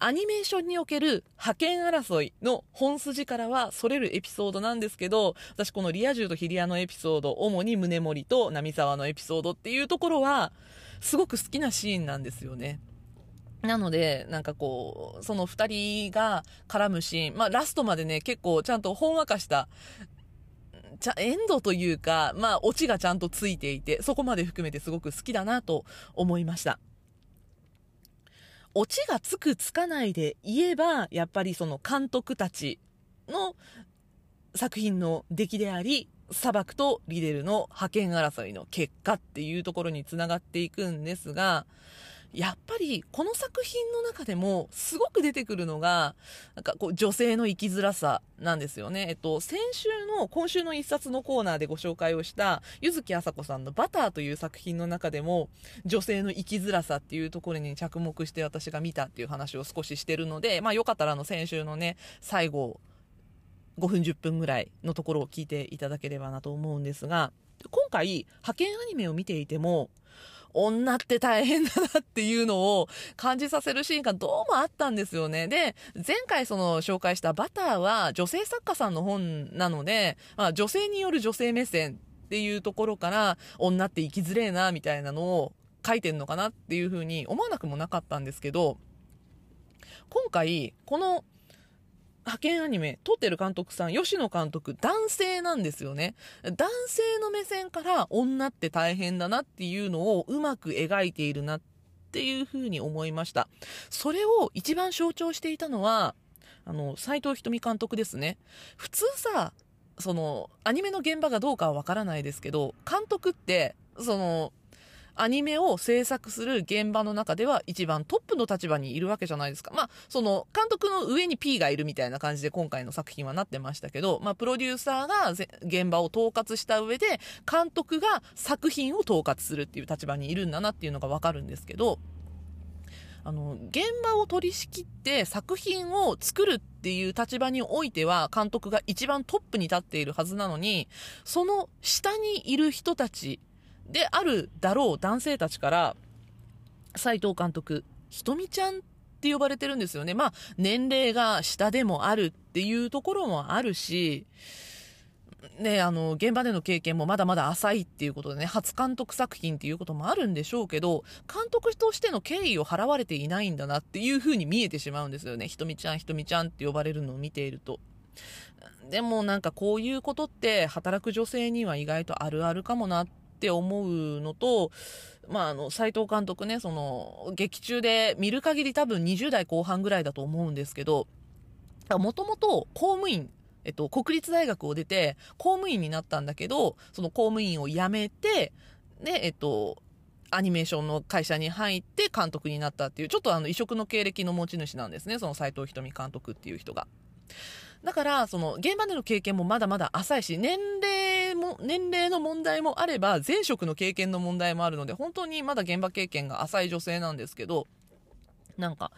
アニメーションにおける覇権争いの本筋からはそれるエピソードなんですけど、私このリア充とヒリアのエピソード、主に宗森と波沢のエピソードっていうところは、すごく好きなシーンなんですよね。なので、なんかこう、その二人が絡むシーン、まあラストまでね、結構ちゃんとほんわかしたちゃ、エンドというか、まあ、オチがちゃんとついていて、そこまで含めてすごく好きだなと思いました。オチがつくつかないで言えば、やっぱりその監督たちの作品の出来であり、砂漠とリデルの覇権争いの結果っていうところにつながっていくんですが、やっぱりこの作品の中でもすごく出てくるのが、なんかこう女性の生きづらさなんですよね。えっと、先週の、今週の一冊のコーナーでご紹介をした、柚木あさこさんのバターという作品の中でも、女性の生きづらさっていうところに着目して私が見たっていう話を少ししてるので、まあよかったらあの先週のね、最後、5分10分ぐらいのところを聞いていただければなと思うんですが、今回、派遣アニメを見ていても、女って大変だなっていうのを感じさせるシーンがどうもあったんですよね。で、前回その紹介したバターは女性作家さんの本なので、まあ、女性による女性目線っていうところから女って生きづれえなみたいなのを書いてんのかなっていうふうに思わなくもなかったんですけど、今回この派遣アニメ、撮ってる監督さん、吉野監督、男性なんですよね。男性の目線から女って大変だなっていうのをうまく描いているなっていうふうに思いました。それを一番象徴していたのは、あの、斎藤瞳監督ですね。普通さ、その、アニメの現場がどうかはわからないですけど、監督って、その、アニメを制作する現場の中では一番トップの立場にいるわけじゃないですか。まあ、その監督の上に P がいるみたいな感じで今回の作品はなってましたけど、まあ、プロデューサーが現場を統括した上で、監督が作品を統括するっていう立場にいるんだなっていうのがわかるんですけど、あの、現場を取り仕切って作品を作るっていう立場においては監督が一番トップに立っているはずなのに、その下にいる人たちであるだろう男性たちから斎藤監督ひとみちゃんって呼ばれてるんですよねまあ年齢が下でもあるっていうところもあるしね、あの、現場での経験もまだまだ浅いっていうことでね、初監督作品っていうこともあるんでしょうけど、監督としての敬意を払われていないんだなっていう風に見えてしまうんですよね。ひとみちゃん、ひとみちゃんって呼ばれるのを見ていると。でもなんかこういうことって働く女性には意外とあるあるかもなっって思うのと、まあ、あの、斎藤監督ね、その、劇中で見る限り多分20代後半ぐらいだと思うんですけど、もともと公務員、えっと、国立大学を出て、公務員になったんだけど、その公務員を辞めて、で、えっと、アニメーションの会社に入って監督になったっていう、ちょっとあの異色の経歴の持ち主なんですね、その斎藤瞳監督っていう人が。だから、その、現場での経験もまだまだ浅いし、年齢も、年齢の問題もあれば、前職の経験の問題もあるので、本当にまだ現場経験が浅い女性なんですけど、なんか、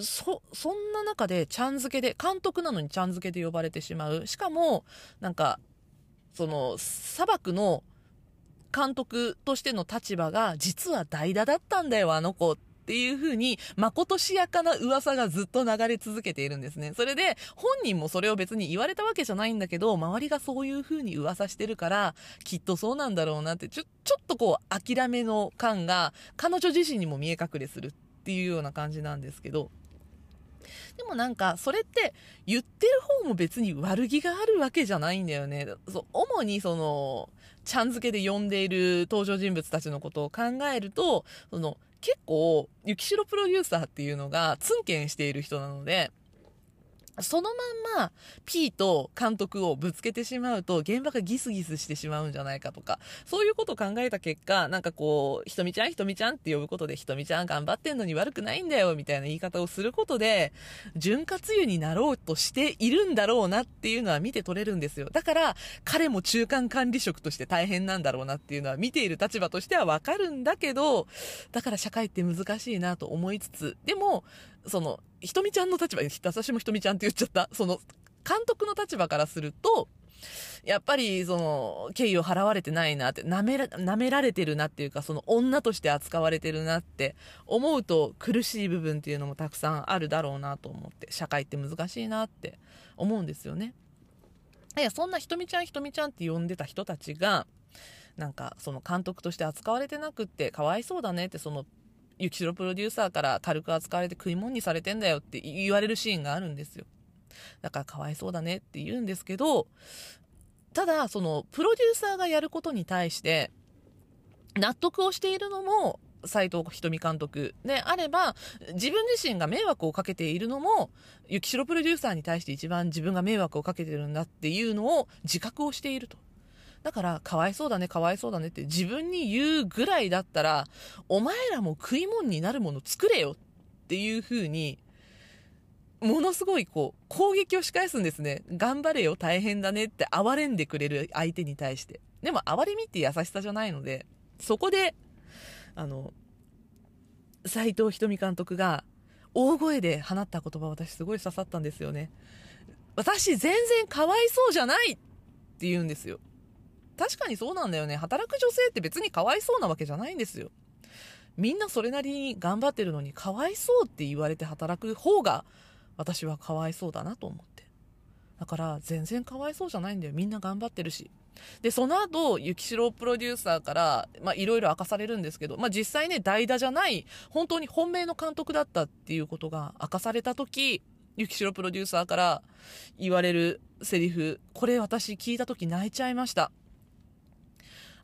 そ、そんな中で、ちゃん付けで、監督なのにちゃん付けで呼ばれてしまう。しかも、なんか、その、砂漠の監督としての立場が、実は代打だったんだよ、あの子っっていうふうに、まことしやかな噂がずっと流れ続けているんですね。それで、本人もそれを別に言われたわけじゃないんだけど、周りがそういうふうに噂してるから、きっとそうなんだろうなって、ちょ、ちょっとこう、諦めの感が、彼女自身にも見え隠れするっていうような感じなんですけど、でもなんか、それって言ってる方も別に悪気があるわけじゃないんだよね。そう、主にその、ちゃん付けで呼んでいる登場人物たちのことを考えると、その、結構、雪城プロデューサーっていうのが、ツンケンしている人なので、そのまんま P と監督をぶつけてしまうと現場がギスギスしてしまうんじゃないかとか、そういうことを考えた結果、なんかこう、ひとみちゃんひとみちゃんって呼ぶことで、ひとみちゃん頑張ってんのに悪くないんだよみたいな言い方をすることで、潤滑油になろうとしているんだろうなっていうのは見て取れるんですよ。だから、彼も中間管理職として大変なんだろうなっていうのは見ている立場としてはわかるんだけど、だから社会って難しいなと思いつつ、でも、その、ひとみちゃんの立場、私もひとみちゃんって言っちゃった。その、監督の立場からすると、やっぱり、その、敬意を払われてないなって、舐めら、舐められてるなっていうか、その女として扱われてるなって思うと苦しい部分っていうのもたくさんあるだろうなと思って、社会って難しいなって思うんですよね。いや、そんなひとみちゃんひとみちゃんって呼んでた人たちが、なんか、その監督として扱われてなくって、かわいそうだねって、その、雪城プロデューサーから軽く扱われて食い物にされてんだよって言われるシーンがあるんですよ。だからかわいそうだねって言うんですけど、ただ、その、プロデューサーがやることに対して、納得をしているのも、斎藤瞳監督であれば、自分自身が迷惑をかけているのも、雪城プロデューサーに対して一番自分が迷惑をかけてるんだっていうのを自覚をしていると。だから、かわいそうだね、かわいそうだねって自分に言うぐらいだったら、お前らも食い物になるもの作れよっていう風に、ものすごいこう、攻撃を仕返すんですね。頑張れよ、大変だねって哀れんでくれる相手に対して。でも、哀れみって優しさじゃないので、そこで、あの、斎藤瞳監督が、大声で放った言葉私すごい刺さったんですよね。私全然かわいそうじゃないって言うんですよ。確かにそうなんだよね。働く女性って別にかわいそうなわけじゃないんですよ。みんなそれなりに頑張ってるのにかわいそうって言われて働く方が私はかわいそうだなと思って。だから全然かわいそうじゃないんだよ。みんな頑張ってるし。で、その後、雪城プロデューサーから、まあ、いろいろ明かされるんですけど、まあ、実際ね、代打じゃない、本当に本命の監督だったっていうことが明かされた時、雪城プロデューサーから言われるセリフ、これ私聞いた時泣いちゃいました。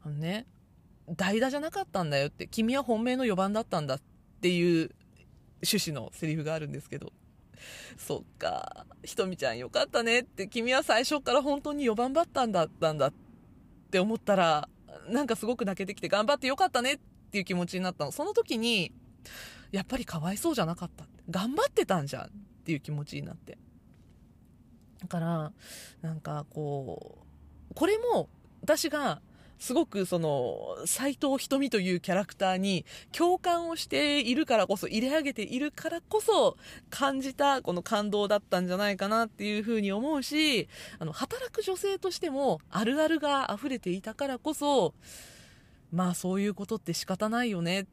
あのね、代打じゃなかったんだよって、君は本命の4番だったんだっていう趣旨のセリフがあるんですけど、そっか、ひとみちゃんよかったねって、君は最初から本当に4番バッターだったんだって思ったら、なんかすごく泣けてきて頑張ってよかったねっていう気持ちになったの。その時に、やっぱりかわいそうじゃなかった。頑張ってたんじゃんっていう気持ちになって。だから、なんかこう、これも私がすごくその、斎藤瞳というキャラクターに共感をしているからこそ、入れ上げているからこそ、感じたこの感動だったんじゃないかなっていうふうに思うし、あの、働く女性としても、あるあるが溢れていたからこそ、まあそういうことって仕方ないよねっ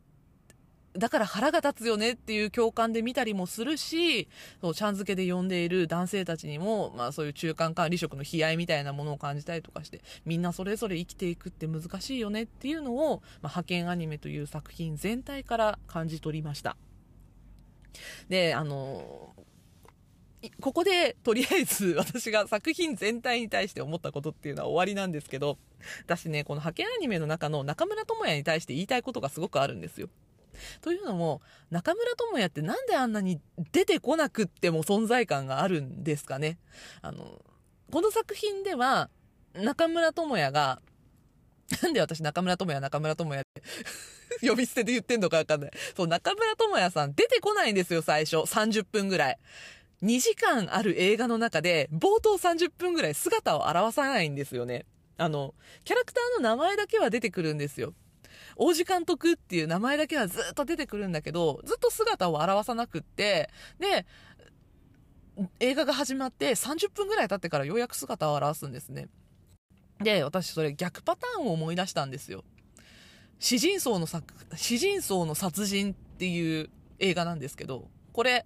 だから腹が立つよねっていう共感で見たりもするし、そう、ちゃん付けで呼んでいる男性たちにも、まあそういう中間管理職の悲哀みたいなものを感じたりとかして、みんなそれぞれ生きていくって難しいよねっていうのを、まあ、派遣アニメという作品全体から感じ取りました。で、あのここで、とりあえず 私が作品全体に対して思ったことっていうのは終わりなんですけど、私ね、この派遣アニメの中の中村智也に対して言いたいことがすごくあるんですよ。というのも、中村智也ってなんであんなに出てこなくっても存在感があるんですかね。あの、この作品では、中村智也が、なんで私中村智也、中村智也って 呼び捨てで言ってんのかわかんない。そう、中村智也さん出てこないんですよ、最初。30分ぐらい。2時間ある映画の中で、冒頭30分ぐらい姿を現さないんですよね。あの、キャラクターの名前だけは出てくるんですよ。王子監督っていう名前だけはずっと出てくるんだけど、ずっと姿を現さなくって、で、映画が始まって30分ぐらい経ってからようやく姿を現すんですね。で、私それ逆パターンを思い出したんですよ。詩人層の作、詩人層の殺人っていう映画なんですけど、これ、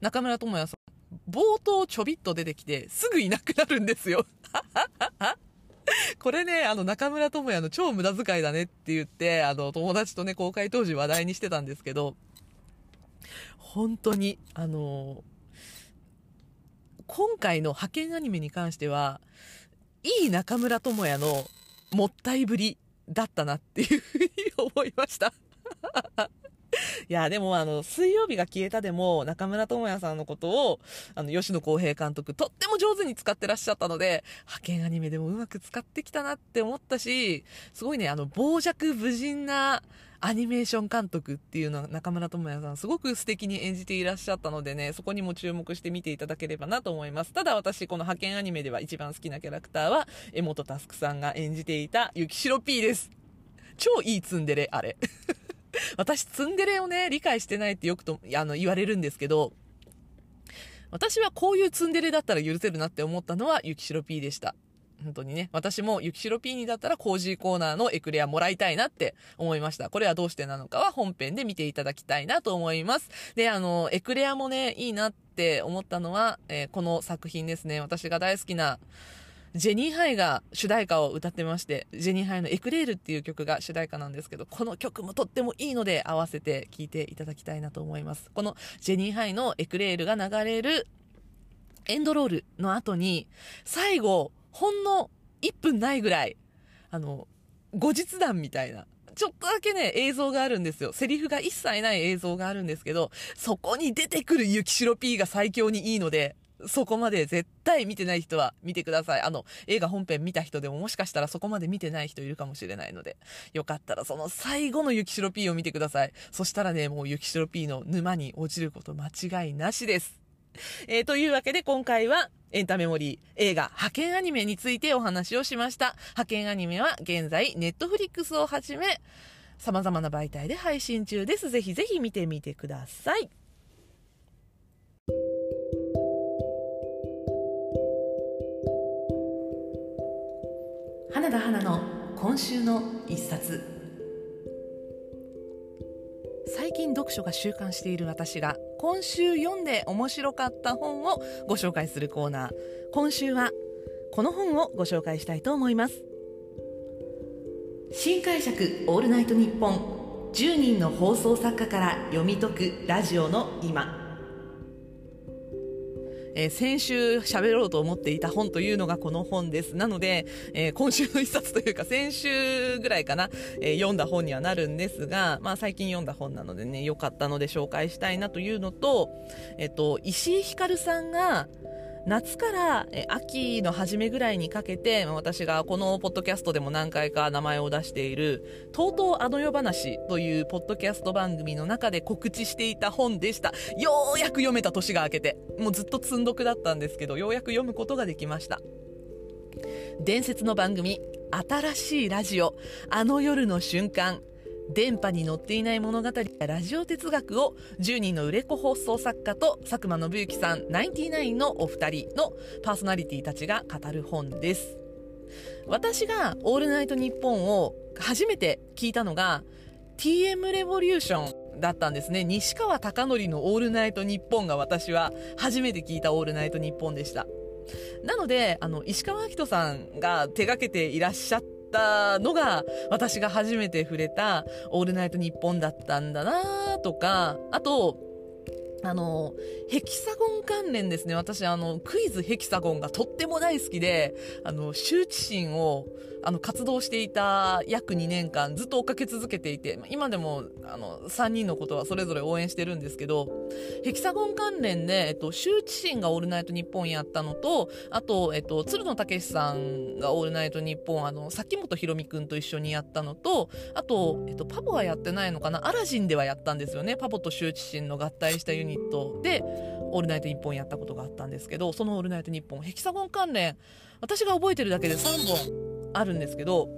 中村智也さん、冒頭ちょびっと出てきて、すぐいなくなるんですよ。これね、あの、中村智也の超無駄遣いだねって言って、あの、友達とね、公開当時話題にしてたんですけど、本当に、あの今回の派遣アニメに関しては、いい中村智也のもったいぶりだったなっていうふうに思いました。いや、でもあの、水曜日が消えたでも、中村智也さんのことを、あの、吉野公平監督、とっても上手に使ってらっしゃったので、派遣アニメでもうまく使ってきたなって思ったし、すごいね、あの、傍若無人な、アニメーション監督っていうのは中村智也さんすごく素敵に演じていらっしゃったのでね、そこにも注目して見ていただければなと思います。ただ私、この派遣アニメでは一番好きなキャラクターは、江本佑さんが演じていた雪城 P です。超いいツンデレ、あれ。私、ツンデレをね、理解してないってよくと、あの、言われるんですけど、私はこういうツンデレだったら許せるなって思ったのは、雪城 P でした。本当にね、私も雪城 P にだったらコージーコーナーのエクレアもらいたいなって思いました。これはどうしてなのかは本編で見ていただきたいなと思います。で、あの、エクレアもね、いいなって思ったのは、えー、この作品ですね。私が大好きな、ジェニーハイが主題歌を歌ってまして、ジェニーハイのエクレールっていう曲が主題歌なんですけど、この曲もとってもいいので合わせて聴いていただきたいなと思います。このジェニーハイのエクレールが流れるエンドロールの後に、最後、ほんの1分ないぐらい、あの、後日談みたいな、ちょっとだけね、映像があるんですよ。セリフが一切ない映像があるんですけど、そこに出てくる雪城 P が最強にいいので、そこまで絶対見てない人は見てください。あの、映画本編見た人でももしかしたらそこまで見てない人いるかもしれないので、よかったらその最後の雪城 P を見てください。そしたらね、もう雪城 P の沼に落ちること間違いなしです。えー、というわけで今回はエンタメモリー映画派遣アニメについてお話をしました。派遣アニメは現在ネットフリックスをはじめ様々な媒体で配信中です。ぜひぜひ見てみてください。花田花の今週の一冊。最近読書が習慣している私が今週読んで面白かった本をご紹介するコーナー。今週はこの本をご紹介したいと思います。新解釈オールナイトニッポン。10人の放送作家から読み解くラジオの今。えー、先週喋ろうと思っていた本というのがこの本です。なので、えー、今週の一冊というか先週ぐらいかな、えー、読んだ本にはなるんですが、まあ最近読んだ本なのでね、良かったので紹介したいなというのと、えっと、石井ひかるさんが、夏から秋の初めぐらいにかけて、私がこのポッドキャストでも何回か名前を出している、とうとうあの世話というポッドキャスト番組の中で告知していた本でした。ようやく読めた年が明けて、もうずっと積んどくだったんですけど、ようやく読むことができました。伝説の番組、新しいラジオ、あの夜の瞬間、電波に乗っていない物語やラジオ哲学を10人の売れ子放送作家と佐久間信之さん、ナインティナインのお二人のパーソナリティたちが語る本です。私がオールナイトニッポンを初めて聞いたのが TM レボリューションだったんですね。西川貴教のオールナイトニッポンが私は初めて聞いたオールナイトニッポンでした。なので、あの、石川明人さんが手掛けていらっしゃったのが、私が初めて触れた、オールナイトニッポンだったんだなとか、あと、あの、ヘキサゴン関連ですね。私、あの、クイズヘキサゴンがとっても大好きで、あの、羞恥心を、あの、活動していた約2年間ずっと追っかけ続けていて、今でも、あの、3人のことはそれぞれ応援してるんですけど、ヘキサゴン関連で、えっと、羞恥心がオールナイトニッポンやったのと、あと、えっと、鶴野武さんがオールナイトニッポン、あの、崎本博美くんと一緒にやったのと、あと、えっと、パボはやってないのかな？アラジンではやったんですよね。パボと羞恥心の合体したユニットで、オールナイトニッポンやったことがあったんですけど、そのオールナイトニッポン、ヘキサゴン関連、私が覚えてるだけで3本あるんですけど、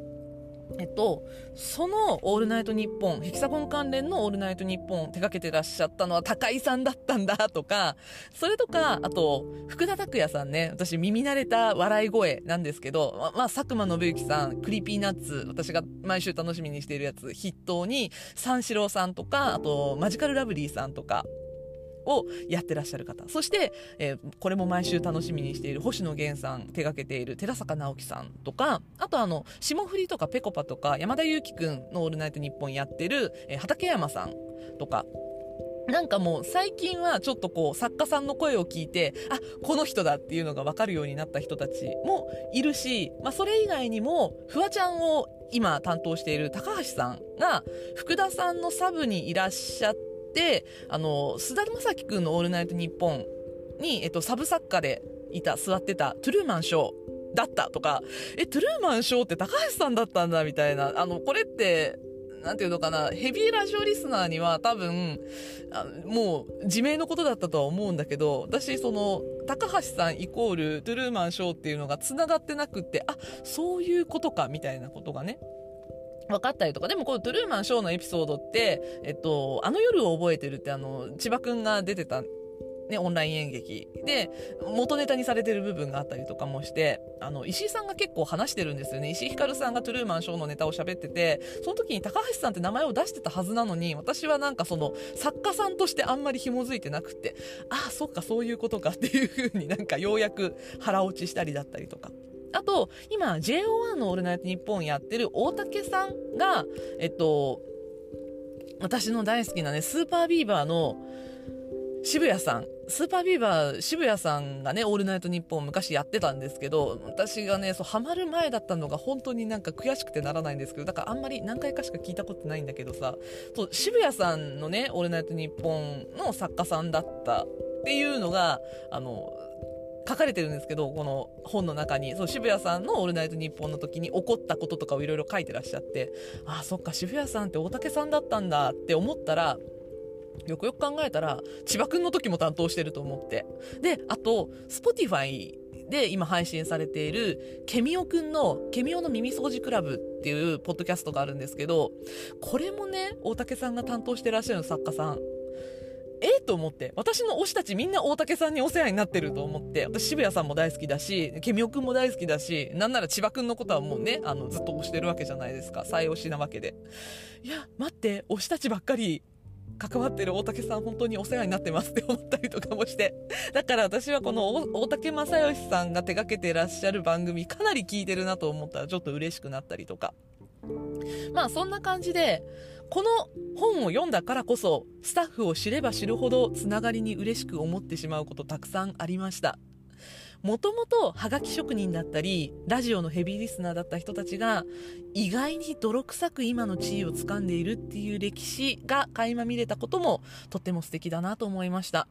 えっと、その「オールナイトニッポン」ヘキサゴン関連の「オールナイトニッポン」手掛けてらっしゃったのは高井さんだったんだとかそれとかあと福田拓也さんね私耳慣れた笑い声なんですけど、ままあ、佐久間宣行さんクリーピーナッツ私が毎週楽しみにしているやつ筆頭に三四郎さんとかあとマジカルラブリーさんとかをやってらっしゃる方。そして、えー、これも毎週楽しみにしている星野源さん手掛けている寺坂直毅さんとかあとあの霜降りとかぺこぱとか山田裕貴君の「オールナイトニッポン」やってる、えー、畠山さんとか。なんかもう最近はちょっとこう作家さんの声を聞いて、あ、この人だっていうのが分かるようになった人たちもいるし、まあそれ以外にも、フワちゃんを今担当している高橋さんが、福田さんのサブにいらっしゃって、あの、須田正樹くんのオールナイトニッポンに、えっと、サブ作家でいた、座ってたトゥルーマンショーだったとか、え、トゥルーマンショーって高橋さんだったんだみたいな、あの、これって、なんていうのかな、ヘビーラジオリスナーには多分、あもう自明のことだったとは思うんだけど、私、その、高橋さんイコールトゥルーマンショーっていうのが繋がってなくって、あ、そういうことか、みたいなことがね、分かったりとか、でもこのトゥルーマンショーのエピソードって、えっと、あの夜を覚えてるってあの、千葉くんが出てたね、オンライン演劇。で元ネタにされてる部分があったりとかもしてあの石井さんが結構話してるんですよね。石井ひかるさんがトゥルーマンショーのネタを喋っててその時に高橋さんって名前を出してたはずなのに私はなんかその作家さんとしてあんまり紐づいてなくてああそっかそういうことかっていう風になんかようやく腹落ちしたりだったりとか。あと、今、JO1 のオールナイトニッポンやってる大竹さんが、えっと、私の大好きなね、スーパービーバーの渋谷さん、スーパービーバー渋谷さんがね、オールナイトニッポン昔やってたんですけど、私がね、そう、ハマる前だったのが本当になんか悔しくてならないんですけど、だからあんまり何回かしか聞いたことないんだけどさ、そう、渋谷さんのね、オールナイトニッポンの作家さんだったっていうのが、あの、書かれてるんですけど、この本の中に、そう、渋谷さんのオールナイトニッポンの時に起こったこととかをいろいろ書いてらっしゃって、ああ、そっか、渋谷さんって大竹さんだったんだって思ったら、よくよく考えたら、千葉くんの時も担当してると思って。で、あと、Spotify で今配信されている、ケミオくんの、ケミオの耳掃除クラブっていうポッドキャストがあるんですけど、これもね、大竹さんが担当してらっしゃる作家さん。えと思って。私の推したちみんな大竹さんにお世話になってると思って。私渋谷さんも大好きだし、ケミオくんも大好きだし、なんなら千葉くんのことはもうね、あの、ずっと推してるわけじゃないですか。再推しなわけで。いや、待って、推したちばっかり関わってる大竹さん本当にお世話になってますって思ったりとかもして。だから私はこの大竹正義さんが手掛けてらっしゃる番組かなり聞いてるなと思ったらちょっと嬉しくなったりとか。まあそんな感じで、この本を読んだからこそ、スタッフを知れば知るほどつながりに嬉しく思ってしまうことたくさんありました。もともとはがき職人だったり、ラジオのヘビーリスナーだった人たちが、意外に泥臭く今の地位を掴んでいるっていう歴史が垣間見れたこともとっても素敵だなと思いました。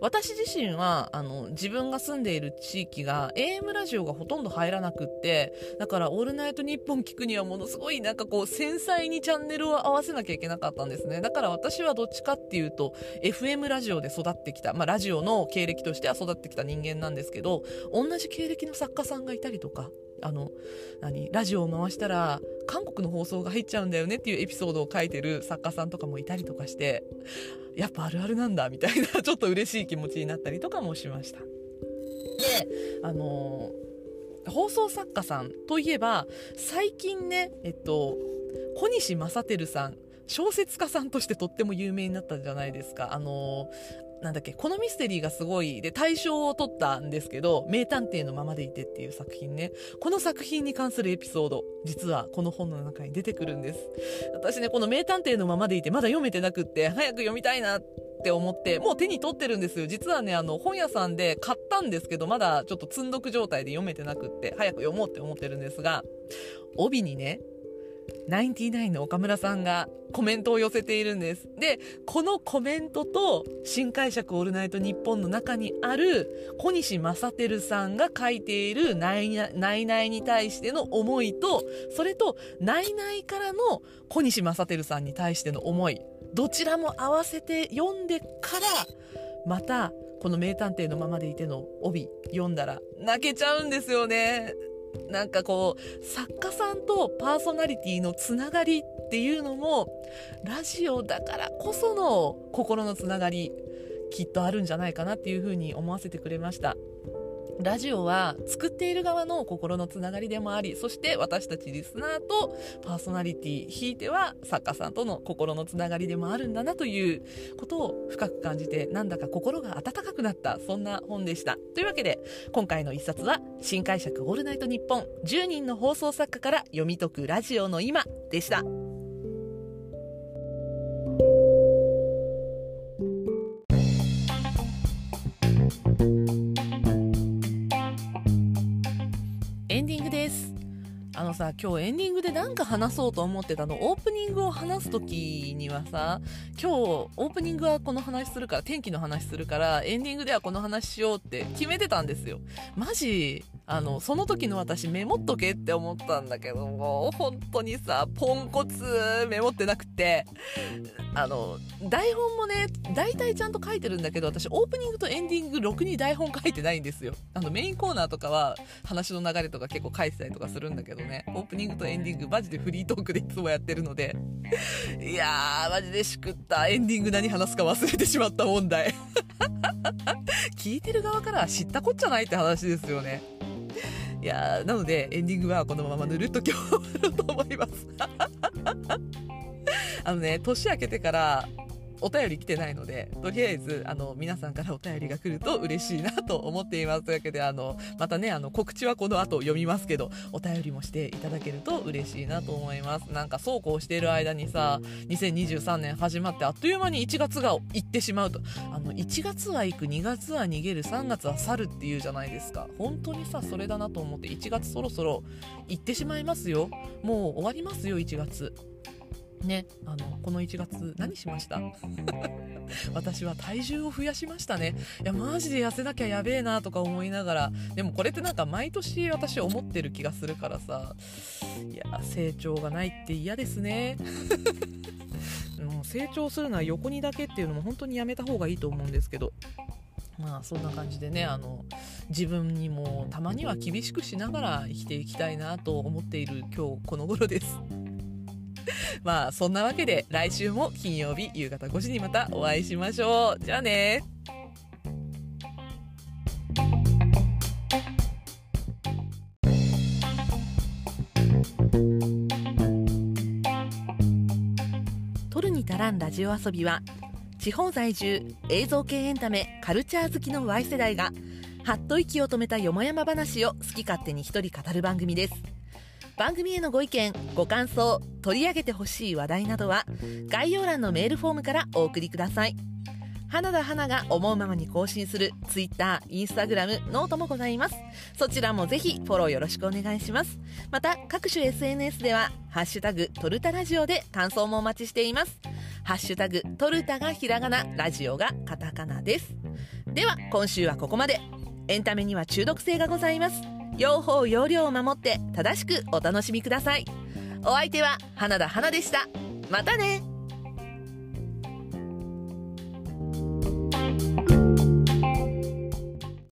私自身は、あの、自分が住んでいる地域が AM ラジオがほとんど入らなくって、だからオールナイトニッポン聞くにはものすごいなんかこう繊細にチャンネルを合わせなきゃいけなかったんですね。だから私はどっちかっていうと、FM ラジオで育ってきた、まあラジオの経歴としては育ってきた人間なんですけど、同じ経歴の作家さんがいたりとか、あの、何、ラジオを回したら、韓国の放送が入っちゃうんだよねっていうエピソードを書いてる作家さんとかもいたりとかして、やっぱあるあるなんだ、みたいな、ちょっと嬉しい気持ちになったりとかもしました。で、あの放送作家さんといえば、最近ね、えっと、小西正輝さん、小説家さんとしてとっても有名になったじゃないですか。あのなんだっけ、このミステリーがすごい、で、大賞を取ったんですけど、名探偵のままでいてっていう作品ね。この作品に関するエピソード、実はこの本の中に出てくるんです。私ね、この名探偵のままでいて、まだ読めてなくって、早く読みたいなって思って、もう手に取ってるんですよ。実はね、あの、本屋さんで買ったんですけど、まだちょっと積んどく状態で読めてなくって、早く読もうって思ってるんですが、帯にね、ナインティナインの岡村さんがコメントを寄せているんです。で、このコメントと新解釈オールナイトニッポンの中にある小西正輝さんが書いているナイナイナイに対しての思いと、それとナイナイからの小西正輝さんに対しての思い、どちらも合わせて読んでから、またこの名探偵のままでいての帯読んだら泣けちゃうんですよね。なんかこう作家さんとパーソナリティのつながりっていうのもラジオだからこその心のつながりきっとあるんじゃないかなっていうふうに思わせてくれました。ラジオは作っている側の心のつながりでもありそして私たちリスナーとパーソナリティひいては作家さんとの心のつながりでもあるんだなということを深く感じてなんだか心が温かくなったそんな本でしたというわけで今回の一冊は「新解釈オールナイトニッポン10人の放送作家から読み解くラジオの今」でした。さ今日エンディングで何か話そうと思ってたの。オープニングを話す時にはさ今日オープニングはこの話するから天気の話するからエンディングではこの話しようって決めてたんですよ。マジあのその時の私メモっとけって思ったんだけども本当にさポンコツメモってなくてあの台本もね大体ちゃんと書いてるんだけど私オープニングとエンディングろくに台本書いてないんですよ。あのメインコーナーとかは話の流れとか結構書いてたりとかするんだけどね。オープニングとエンディングマジでフリートークでいつもやってるので。いやーマジでしくったエンディング何話すか忘れてしまった問題聞いてる側からは知ったこっちゃないって話ですよね。いやなのでエンディングはこのままぬるっと今日終わろうと思います。あのね年明けてからお便り来てないので、とりあえず、あの、皆さんからお便りが来ると嬉しいなと思っています。というわけで、あの、またね、あの、告知はこの後読みますけど、お便りもしていただけると嬉しいなと思います。なんか、そうこうしている間にさ、2023年始まってあっという間に1月が行ってしまうと。あの、1月は行く、2月は逃げる、3月は去るっていうじゃないですか。本当にさ、それだなと思って、1月そろそろ行ってしまいますよ。もう終わりますよ、1月。ね、あのこの1月何しました？私は体重を増やしましたね。いやマジで痩せなきゃやべえなとか思いながら。でもこれってなんか毎年私思ってる気がするからさ。いや成長がないって嫌ですね。も う成長するのは横にだけっていうのも本当にやめた方がいいと思うんですけど。まあそんな感じでねあの自分にもたまには厳しくしながら生きていきたいなと思っている今日この頃です。まあそんなわけで来週も金曜日夕方5時にまたお会いしましょう。じゃあね取るに足らんラジオ遊びは地方在住映像系エンタメカルチャー好きの Y 世代がはっと息を止めたよもやま話を好き勝手に一人語る番組です番組へのご意見ご感想取り上げてほしい話題などは概要欄のメールフォームからお送りください。花田花が思うままに更新する Twitter、Instagram、 note もございます。そちらもぜひフォローよろしくお願いします。また各種 SNS では「ハッシュタグトルタラジオ」で感想もお待ちしています。ハッシュタグトルタがひらがなラジオがカタカナです。では今週はここまで。エンタメには中毒性がございます。用法用量を守って正しくお楽しみください。お相手は花田花でした。またね。